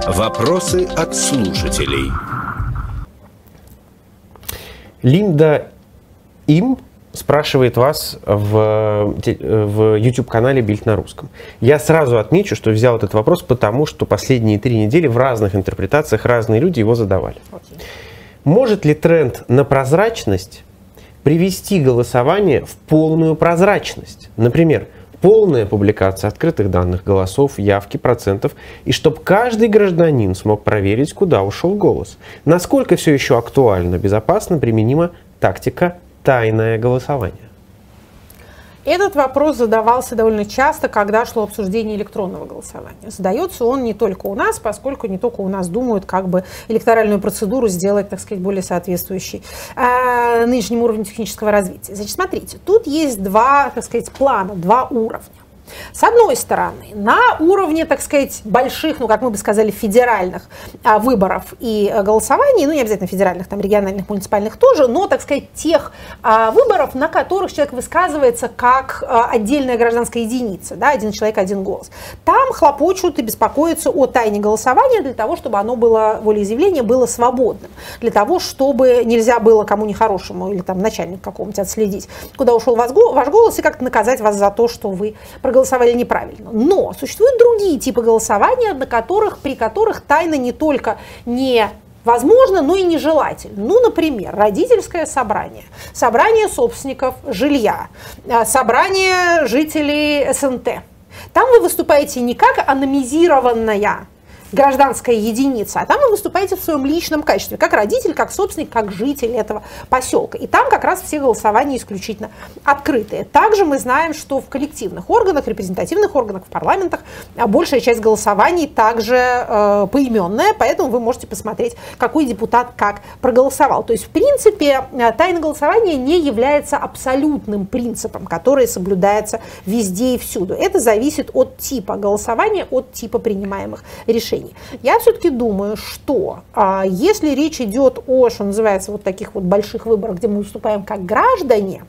Вопросы от слушателей. Линда Им спрашивает вас в, в YouTube-канале «Бильд на русском». Я сразу отмечу, что взял этот вопрос, потому что последние три недели в разных интерпретациях разные люди его задавали. Okay. Может ли тренд на прозрачность привести голосование в полную прозрачность? Например, полная публикация открытых данных голосов, явки, процентов, и чтобы каждый гражданин смог проверить, куда ушел голос. Насколько все еще актуально, безопасно применима тактика тайное голосование? Этот вопрос задавался довольно часто, когда шло обсуждение электронного голосования. Задается он не только у нас, поскольку не только у нас думают, как бы электоральную процедуру сделать, так сказать, более соответствующей э, нынешнему уровню технического развития. Значит, смотрите, тут есть два, так сказать, плана, два уровня. С одной стороны, на уровне, так сказать, больших, ну, как мы бы сказали, федеральных а, выборов и а, голосований, ну, не обязательно федеральных, там, региональных, муниципальных тоже, но, так сказать, тех а, выборов, на которых человек высказывается как а, отдельная гражданская единица, да, один человек, один голос. Там хлопочут и беспокоятся о тайне голосования для того, чтобы оно было, волеизъявление было свободным, для того, чтобы нельзя было кому нехорошему или там начальник какому-нибудь отследить, куда ушел ваш голос и как-то наказать вас за то, что вы проголосовали проголосовали неправильно. Но существуют другие типы голосования, на которых, при которых тайна не только не возможно, но и нежелательно. Ну, например, родительское собрание, собрание собственников жилья, э, собрание жителей СНТ. Там вы выступаете не как аномизированная гражданская единица, а там вы выступаете в своем личном качестве, как родитель, как собственник, как житель этого поселка. И там как раз все голосования исключительно открытые. Также мы знаем, что в коллективных органах, репрезентативных органах, в парламентах а большая часть голосований также э, поименная, поэтому вы можете посмотреть, какой депутат как проголосовал. То есть, в принципе, э, тайна голосования не является абсолютным принципом, который соблюдается везде и всюду. Это зависит от типа голосования, от типа принимаемых решений решений. Я все-таки думаю, что а, если речь идет о, что называется, вот таких вот больших выборах, где мы выступаем как граждане,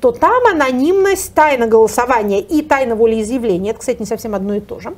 то там анонимность, тайна голосования и тайна волеизъявления, это, кстати, не совсем одно и то же,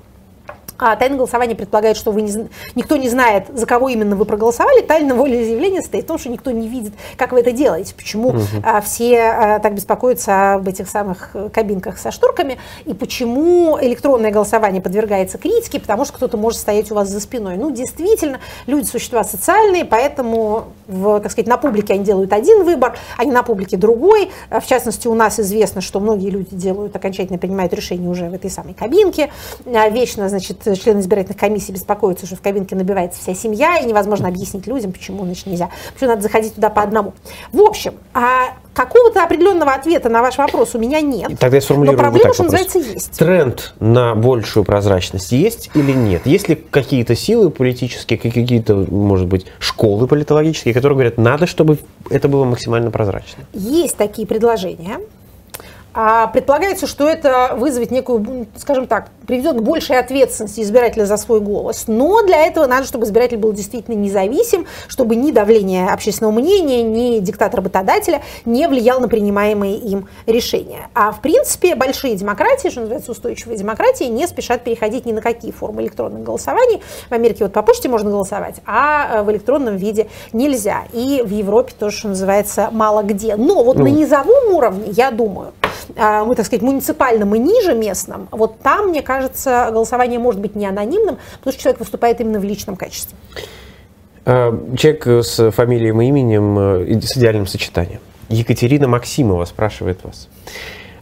а тайное голосование предполагает, что вы не, никто не знает, за кого именно вы проголосовали. Тайное волеизъявление состоит в том, что никто не видит, как вы это делаете, почему угу. а, все а, так беспокоятся об этих самых э, кабинках со шторками, и почему электронное голосование подвергается критике, потому что кто-то может стоять у вас за спиной. Ну, действительно, люди существа социальные, поэтому, в, так сказать, на публике они делают один выбор, а не на публике другой. В частности, у нас известно, что многие люди делают, окончательно принимают решение уже в этой самой кабинке. А, вечно, значит, члены избирательных комиссий беспокоятся, что в кабинке набивается вся семья, и невозможно объяснить людям, почему значит, нельзя. Почему надо заходить туда по одному. В общем, а какого-то определенного ответа на ваш вопрос у меня нет. Тогда я сформулирую Но проблема, что вопрос. называется, есть. Тренд на большую прозрачность есть или нет? Есть ли какие-то силы политические, какие-то, может быть, школы политологические, которые говорят, надо, чтобы это было максимально прозрачно? Есть такие предложения. А предполагается, что это вызовет некую, скажем так, приведет к большей ответственности избирателя за свой голос. Но для этого надо, чтобы избиратель был действительно независим, чтобы ни давление общественного мнения, ни диктат работодателя не влиял на принимаемые им решения. А в принципе большие демократии, что называется устойчивые демократии, не спешат переходить ни на какие формы электронных голосований. В Америке вот по почте можно голосовать, а в электронном виде нельзя. И в Европе тоже, что называется, мало где. Но вот ну. на низовом уровне, я думаю, мы, так сказать, муниципальном и ниже местном, вот там, мне кажется, голосование может быть не анонимным, потому что человек выступает именно в личном качестве. А, человек с фамилией и именем, э, с идеальным сочетанием. Екатерина Максимова спрашивает вас.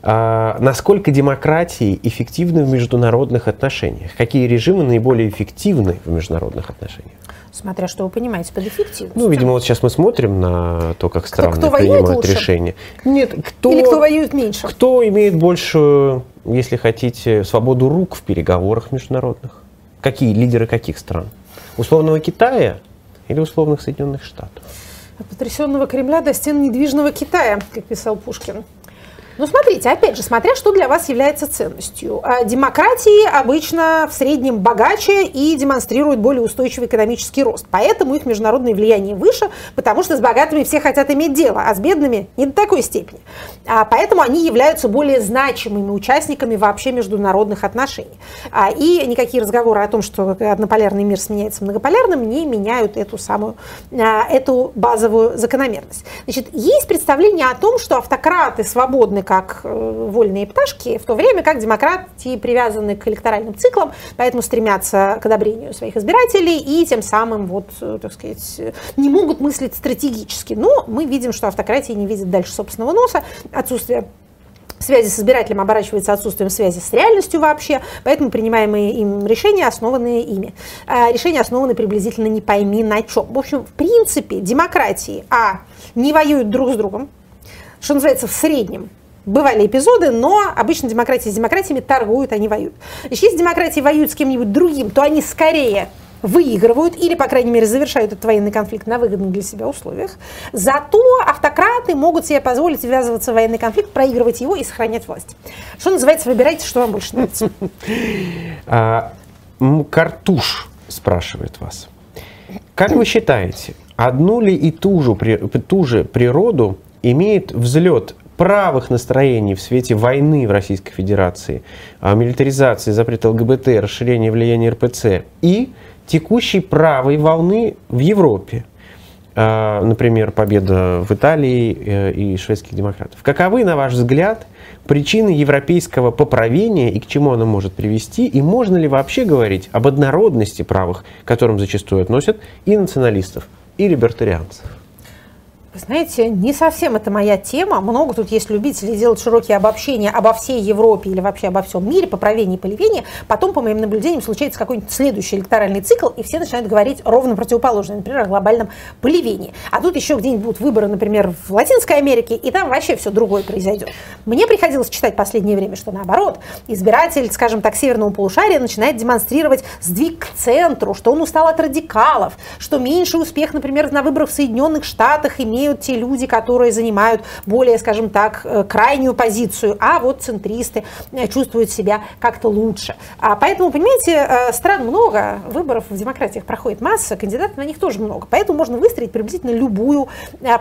А, насколько демократии эффективны в международных отношениях? Какие режимы наиболее эффективны в международных отношениях? Смотря что вы понимаете под эффективностью. Ну, видимо, вот сейчас мы смотрим на то, как страны кто, кто принимают решения. Нет, кто, Или кто воюет меньше. Кто имеет большую, если хотите, свободу рук в переговорах международных? Какие лидеры каких стран? Условного Китая или условных Соединенных Штатов? От потрясенного Кремля до стен недвижного Китая, как писал Пушкин. Ну, смотрите, опять же, смотря что для вас является ценностью. А, демократии обычно в среднем богаче и демонстрируют более устойчивый экономический рост. Поэтому их международное влияние выше, потому что с богатыми все хотят иметь дело, а с бедными не до такой степени. А поэтому они являются более значимыми участниками вообще международных отношений. А, и никакие разговоры о том, что однополярный мир сменяется многополярным, не меняют эту самую, а, эту базовую закономерность. Значит, есть представление о том, что автократы свободны как э, вольные пташки, в то время как демократии привязаны к электоральным циклам, поэтому стремятся к одобрению своих избирателей и тем самым, вот, э, так сказать, не могут мыслить стратегически. Но мы видим, что автократии не видят дальше собственного носа, отсутствие связи с избирателем оборачивается отсутствием связи с реальностью вообще, поэтому принимаемые им решения основаны ими. А решения основаны приблизительно не пойми на чем. В общем, в принципе, демократии, а, не воюют друг с другом, что называется, в среднем, бывали эпизоды, но обычно демократии с демократиями торгуют, они воюют. Значит, если демократии воюют с кем-нибудь другим, то они скорее выигрывают или, по крайней мере, завершают этот военный конфликт на выгодных для себя условиях. Зато автократы могут себе позволить ввязываться в военный конфликт, проигрывать его и сохранять власть. Что называется, выбирайте, что вам больше нравится. А, Картуш спрашивает вас. Как вы считаете, одну ли и ту же, ту же природу имеет взлет правых настроений в свете войны в Российской Федерации, а, милитаризации, запрета ЛГБТ, расширения влияния РПЦ и текущей правой волны в Европе. А, например, победа в Италии э, и шведских демократов. Каковы, на ваш взгляд, причины европейского поправения и к чему оно может привести? И можно ли вообще говорить об однородности правых, к которым зачастую относят и националистов, и либертарианцев? Знаете, не совсем это моя тема. Много тут есть любителей делать широкие обобщения обо всей Европе или вообще обо всем мире, поправление и поливение. Потом, по моим наблюдениям, случается какой-нибудь следующий электоральный цикл, и все начинают говорить ровно противоположное, например, о глобальном поливении. А тут еще где-нибудь будут выборы, например, в Латинской Америке, и там вообще все другое произойдет. Мне приходилось читать в последнее время, что наоборот, избиратель, скажем так, северного полушария начинает демонстрировать сдвиг к центру, что он устал от радикалов, что меньший успех, например, на выборах в Соединенных Штатах имеет имеют те люди, которые занимают более, скажем так, э, крайнюю позицию, а вот центристы э, чувствуют себя как-то лучше. А поэтому, понимаете, стран много, выборов в демократиях проходит масса, кандидатов на них тоже много. Поэтому можно выстроить приблизительно любую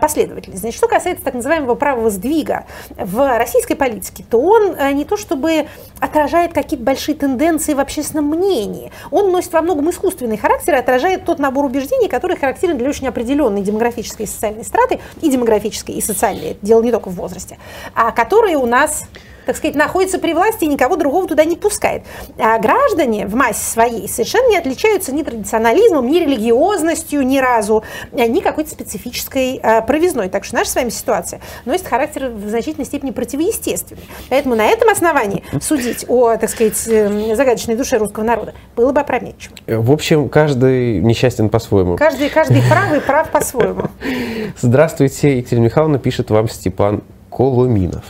последовательность. Значит, что касается так называемого правого сдвига в российской политике, то он не то чтобы отражает какие-то большие тенденции в общественном мнении, он носит во многом искусственный характер и отражает тот набор убеждений, который характерен для очень определенной демографической и социальной страты, и демографической, и социальной, дело не только в возрасте, а которые у нас так сказать, находится при власти и никого другого туда не пускает. А граждане в массе своей совершенно не отличаются ни традиционализмом, ни религиозностью ни разу, а ни какой-то специфической а, провизной. Так что наша с вами ситуация носит характер в значительной степени противоестественный. Поэтому на этом основании судить о, так сказать, эм, загадочной душе русского народа было бы опрометчиво. В общем, каждый несчастен по-своему. Каждый, каждый прав и прав по-своему. Здравствуйте, Екатерина Михайловна, пишет вам Степан Колуминов.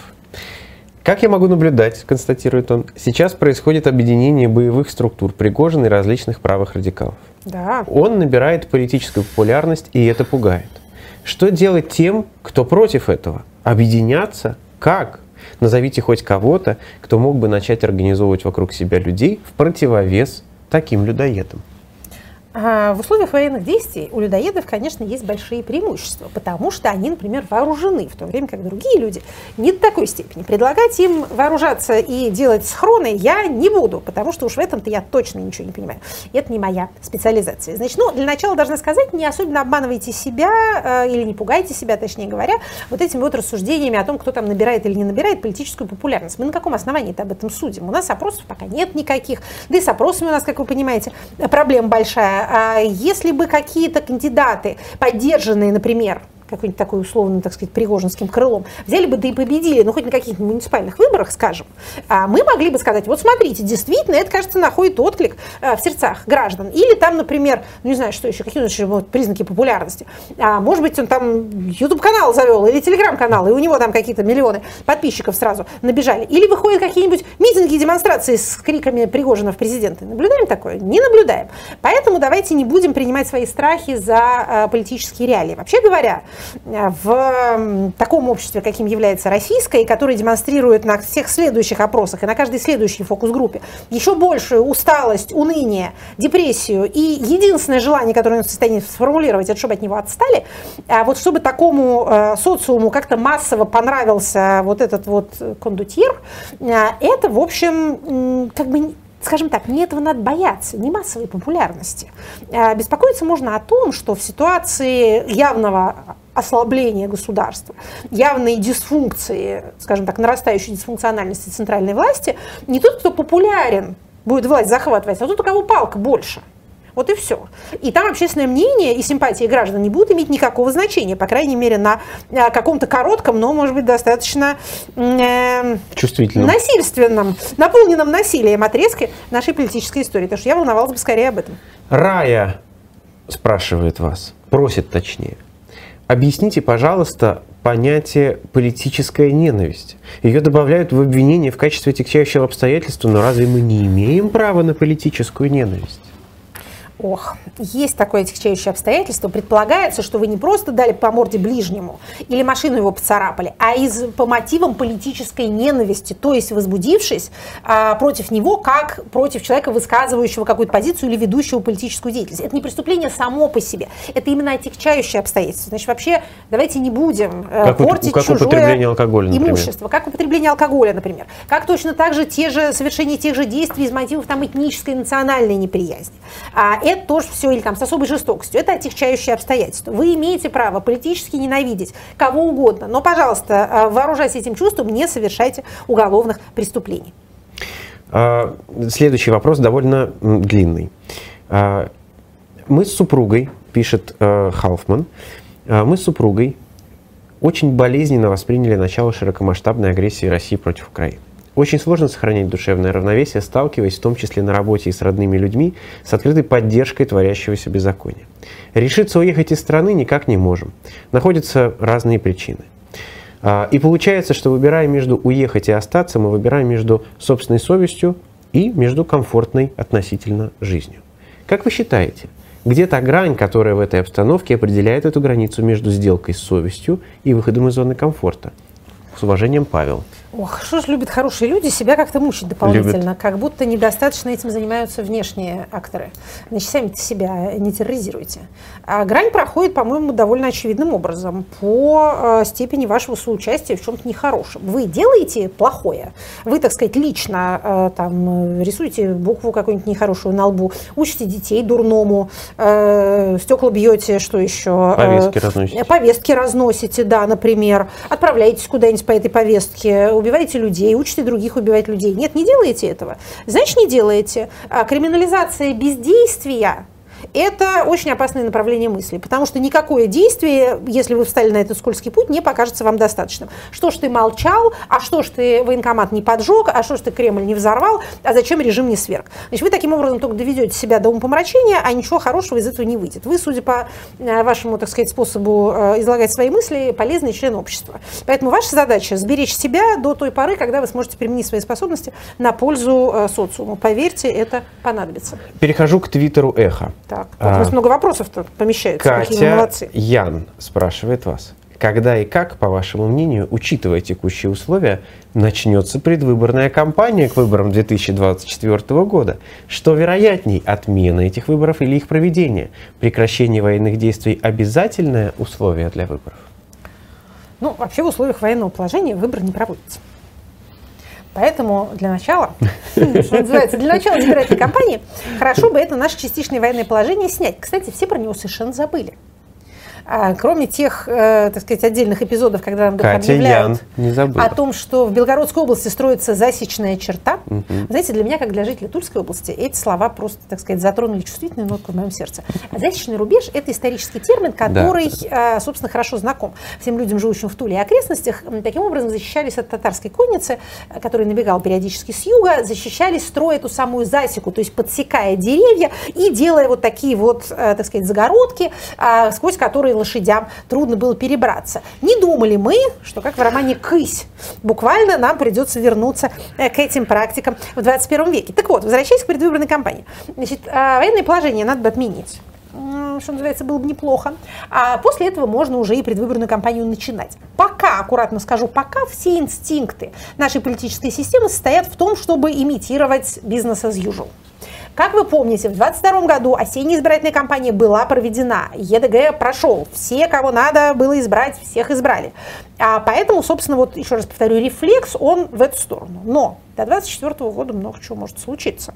Как я могу наблюдать, констатирует он, сейчас происходит объединение боевых структур Пригожина и различных правых радикалов. Да. Он набирает политическую популярность, и это пугает. Что делать тем, кто против этого? Объединяться? Как? Назовите хоть кого-то, кто мог бы начать организовывать вокруг себя людей в противовес таким людоедам. А, в условиях военных действий у людоедов, конечно, есть большие преимущества, потому что они, например, вооружены, в то время как другие люди не до такой степени. Предлагать им вооружаться и делать схроны я не буду, потому что уж в этом-то я точно ничего не понимаю. Это не моя специализация. Значит, ну, для начала должна сказать, не особенно обманывайте себя э, или не пугайте себя, точнее говоря, вот этими вот рассуждениями о том, кто там набирает или не набирает политическую популярность. Мы на каком основании-то об этом судим? У нас опросов пока нет никаких, да и с опросами у нас, как вы понимаете, проблема большая если бы какие-то кандидаты, поддержанные, например, какой-нибудь такой условно, так сказать, пригожинским крылом, взяли бы да и победили, ну хоть на каких-нибудь муниципальных выборах, скажем, а мы могли бы сказать, вот смотрите, действительно, это, кажется, находит отклик а, в сердцах граждан. Или там, например, ну не знаю, что еще, какие еще признаки популярности. А, может быть, он там YouTube-канал завел или Telegram-канал, и у него там какие-то миллионы подписчиков сразу набежали. Или выходят какие-нибудь митинги и демонстрации с криками Пригожина в президенты. Наблюдаем такое? Не наблюдаем. Поэтому давайте не будем принимать свои страхи за а, политические реалии. Вообще говоря, в таком обществе, каким является российское, и которое демонстрирует на всех следующих опросах и на каждой следующей фокус-группе еще большую усталость, уныние, депрессию и единственное желание, которое он в состоянии сформулировать, это чтобы от него отстали, а вот чтобы такому э, социуму как-то массово понравился вот этот вот кондутьер, э, это, в общем, как бы скажем так, не этого надо бояться, не массовой популярности. А беспокоиться можно о том, что в ситуации явного ослабления государства, явной дисфункции, скажем так, нарастающей дисфункциональности центральной власти, не тот, кто популярен, будет власть захватывать, а тот, у кого палка больше – вот и все. И там общественное мнение и симпатии граждан не будут иметь никакого значения, по крайней мере, на э, каком-то коротком, но, может быть, достаточно э, чувствительном, насильственном, наполненном насилием отрезке нашей политической истории. Потому что я волновалась бы скорее об этом. Рая спрашивает вас, просит точнее. Объясните, пожалуйста, понятие политическая ненависть. Ее добавляют в обвинение в качестве отягчающего обстоятельства, но разве мы не имеем права на политическую ненависть? Ох, есть такое отягчающее обстоятельство. Предполагается, что вы не просто дали по морде ближнему или машину его поцарапали, а из, по мотивам политической ненависти, то есть возбудившись а, против него, как против человека, высказывающего какую-то позицию или ведущего политическую деятельность. Это не преступление само по себе, это именно отягчающее обстоятельство. Значит, вообще давайте не будем э, как портить как чужое употребление алкоголя, например. имущество. Как употребление алкоголя, например. Как точно так же те же совершение тех же действий из мотивов там, этнической и национальной неприязни. А, это тоже все, или там с особой жестокостью, это отягчающие обстоятельства. Вы имеете право политически ненавидеть кого угодно, но, пожалуйста, э, вооружаясь этим чувством, не совершайте уголовных преступлений. А, следующий вопрос довольно длинный. А, мы с супругой, пишет э, Халфман, а, мы с супругой очень болезненно восприняли начало широкомасштабной агрессии России против Украины. Очень сложно сохранять душевное равновесие, сталкиваясь в том числе на работе и с родными людьми с открытой поддержкой творящегося беззакония. Решиться уехать из страны никак не можем. Находятся разные причины. А, и получается, что выбирая между уехать и остаться, мы выбираем между собственной совестью и между комфортной относительно жизнью. Как вы считаете, Где та грань, которая в этой обстановке определяет эту границу между сделкой с совестью и выходом из зоны комфорта? С уважением, Павел. Ох, что ж любят хорошие люди себя как-то мучить дополнительно, любят. как будто недостаточно этим занимаются внешние акторы. Значит, сами себя не терроризируйте. А грань проходит, по-моему, довольно очевидным образом по э, степени вашего соучастия в чем-то нехорошем. Вы делаете плохое, вы, так сказать, лично э, там рисуете букву какую-нибудь нехорошую на лбу, учите детей дурному, э, стекла бьете, что еще? Повестки разносите. Повестки разносите, да, например. Отправляетесь куда-нибудь по этой повестке, убиваете людей, учите других убивать людей. Нет, не делаете этого. Значит, не делаете. А криминализация бездействия это очень опасное направление мысли, потому что никакое действие, если вы встали на этот скользкий путь, не покажется вам достаточным. Что ж ты молчал, а что ж ты военкомат не поджег, а что ж ты Кремль не взорвал, а зачем режим не сверг. Значит, вы таким образом только доведете себя до умопомрачения, а ничего хорошего из этого не выйдет. Вы, судя по э, вашему, так сказать, способу э, излагать свои мысли, полезный член общества. Поэтому ваша задача сберечь себя до той поры, когда вы сможете применить свои способности на пользу э, социума. Поверьте, это понадобится. Перехожу к твиттеру Эхо. Так, а, у нас много вопросов-то помещается. Катя Какие молодцы. Ян спрашивает вас. Когда и как, по вашему мнению, учитывая текущие условия, начнется предвыборная кампания к выборам 2024 года? Что вероятней, отмена этих выборов или их проведение? Прекращение военных действий – обязательное условие для выборов? Ну, вообще в условиях военного положения выбор не проводится. Поэтому для начала, что называется, для начала избирательной кампании, хорошо бы это наше частичное военное положение снять. Кстати, все про него совершенно забыли. А, кроме тех, э, так сказать, отдельных эпизодов, когда нам Катя объявляют Ян, о том, что в Белгородской области строится засечная черта, угу. знаете, для меня, как для жителя Тульской области, эти слова просто, так сказать, затронули чувствительную нотку в моем сердце. А засечный рубеж – это исторический термин, который, да. собственно, хорошо знаком всем людям, живущим в Туле и окрестностях. Таким образом, защищались от татарской конницы, которая набегала периодически с юга, защищались, строя эту самую засеку, то есть подсекая деревья и делая вот такие вот, э, так сказать, загородки, сквозь которые лошадям трудно было перебраться. Не думали мы, что как в романе «Кысь», буквально нам придется вернуться э, к этим практикам в 21 веке. Так вот, возвращаясь к предвыборной кампании. Значит, а, военное положение надо бы отменить что называется, было бы неплохо. А после этого можно уже и предвыборную кампанию начинать. Пока, аккуратно скажу, пока все инстинкты нашей политической системы состоят в том, чтобы имитировать бизнес as usual. Как вы помните, в 2022 году осенняя избирательная кампания была проведена. ЕДГ прошел. Все, кого надо было избрать, всех избрали. А поэтому, собственно, вот еще раз повторю, рефлекс, он в эту сторону. Но до 2024 года много чего может случиться.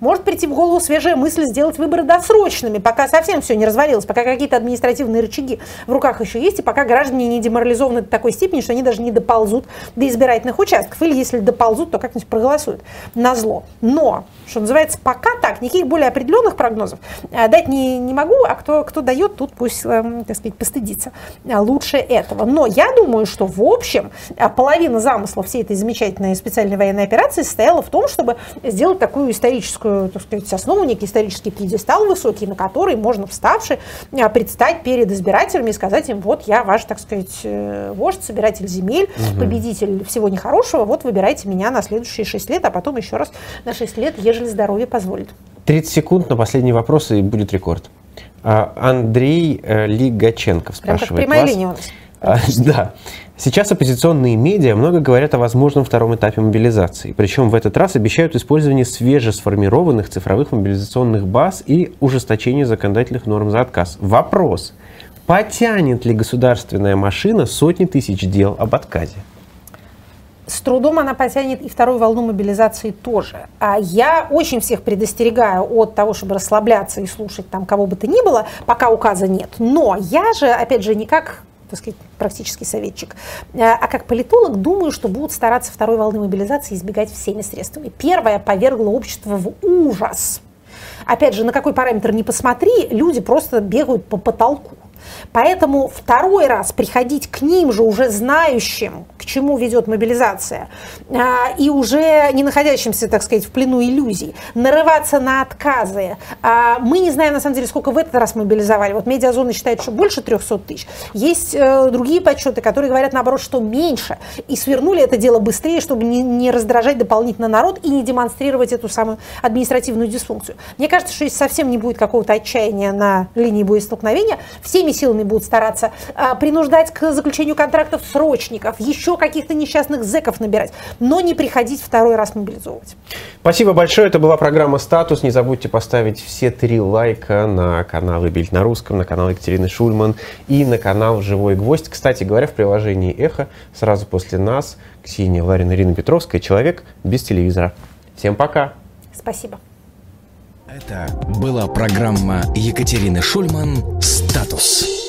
Может прийти в голову свежая мысль сделать выборы досрочными, пока совсем все не развалилось, пока какие-то административные рычаги в руках еще есть, и пока граждане не деморализованы до такой степени, что они даже не доползут до избирательных участков. Или если доползут, то как-нибудь проголосуют на зло. Но, что называется, пока так, никаких более определенных прогнозов э, дать не, не могу, а кто, кто дает, тут пусть, эм, так сказать, постыдится э, лучше этого. Но я думаю, что в общем э, половина замысла всей этой замечательной специальной военной операции состояла в том, чтобы сделать такую историческую, так сказать, основу, некий исторический пьедестал высокий, на который можно, вставший, а, предстать перед избирателями и сказать им, вот я ваш, так сказать, э, вождь, собиратель земель, угу. победитель всего нехорошего, вот выбирайте меня на следующие 6 лет, а потом еще раз на 6 лет, ежели здоровье позволит. 30 секунд на последний вопрос, и будет рекорд. А, Андрей э, Лигаченков спрашивает Прям как прямая вас. линия у нас. А, да. Сейчас оппозиционные медиа много говорят о возможном втором этапе мобилизации. Причем в этот раз обещают использование свежесформированных цифровых мобилизационных баз и ужесточение законодательных норм за отказ. Вопрос. Потянет ли государственная машина сотни тысяч дел об отказе? с трудом она потянет и вторую волну мобилизации тоже. А я очень всех предостерегаю от того, чтобы расслабляться и слушать там кого бы то ни было, пока указа нет. Но я же, опять же, не как так сказать, практический советчик. А, а как политолог думаю, что будут стараться второй волны мобилизации избегать всеми средствами. Первое повергло общество в ужас. Опять же, на какой параметр не посмотри, люди просто бегают по потолку. Поэтому второй раз приходить к ним же уже знающим, к чему ведет мобилизация, а, и уже не находящимся, так сказать, в плену иллюзий, нарываться на отказы. А, мы не знаем, на самом деле, сколько в этот раз мобилизовали. Вот медиазона считает, что больше 300 тысяч. Есть э, другие подсчеты, которые говорят, наоборот, что меньше. И свернули это дело быстрее, чтобы не, раздражать дополнительно народ и не демонстрировать эту самую административную дисфункцию. Мне кажется, что если совсем не будет какого-то отчаяния на линии боестолкновения, всеми силами будут стараться э, принуждать к заключению контрактов срочников, еще каких-то несчастных зеков набирать, но не приходить второй раз мобилизовывать. Спасибо большое. Это была программа «Статус». Не забудьте поставить все три лайка на каналы «Бильд на русском», на канал Екатерины Шульман и на канал «Живой гвоздь». Кстати говоря, в приложении «Эхо» сразу после нас Ксения Ларина, Ирина Петровская «Человек без телевизора». Всем пока. Спасибо. Это была программа Екатерины Шульман «Статус».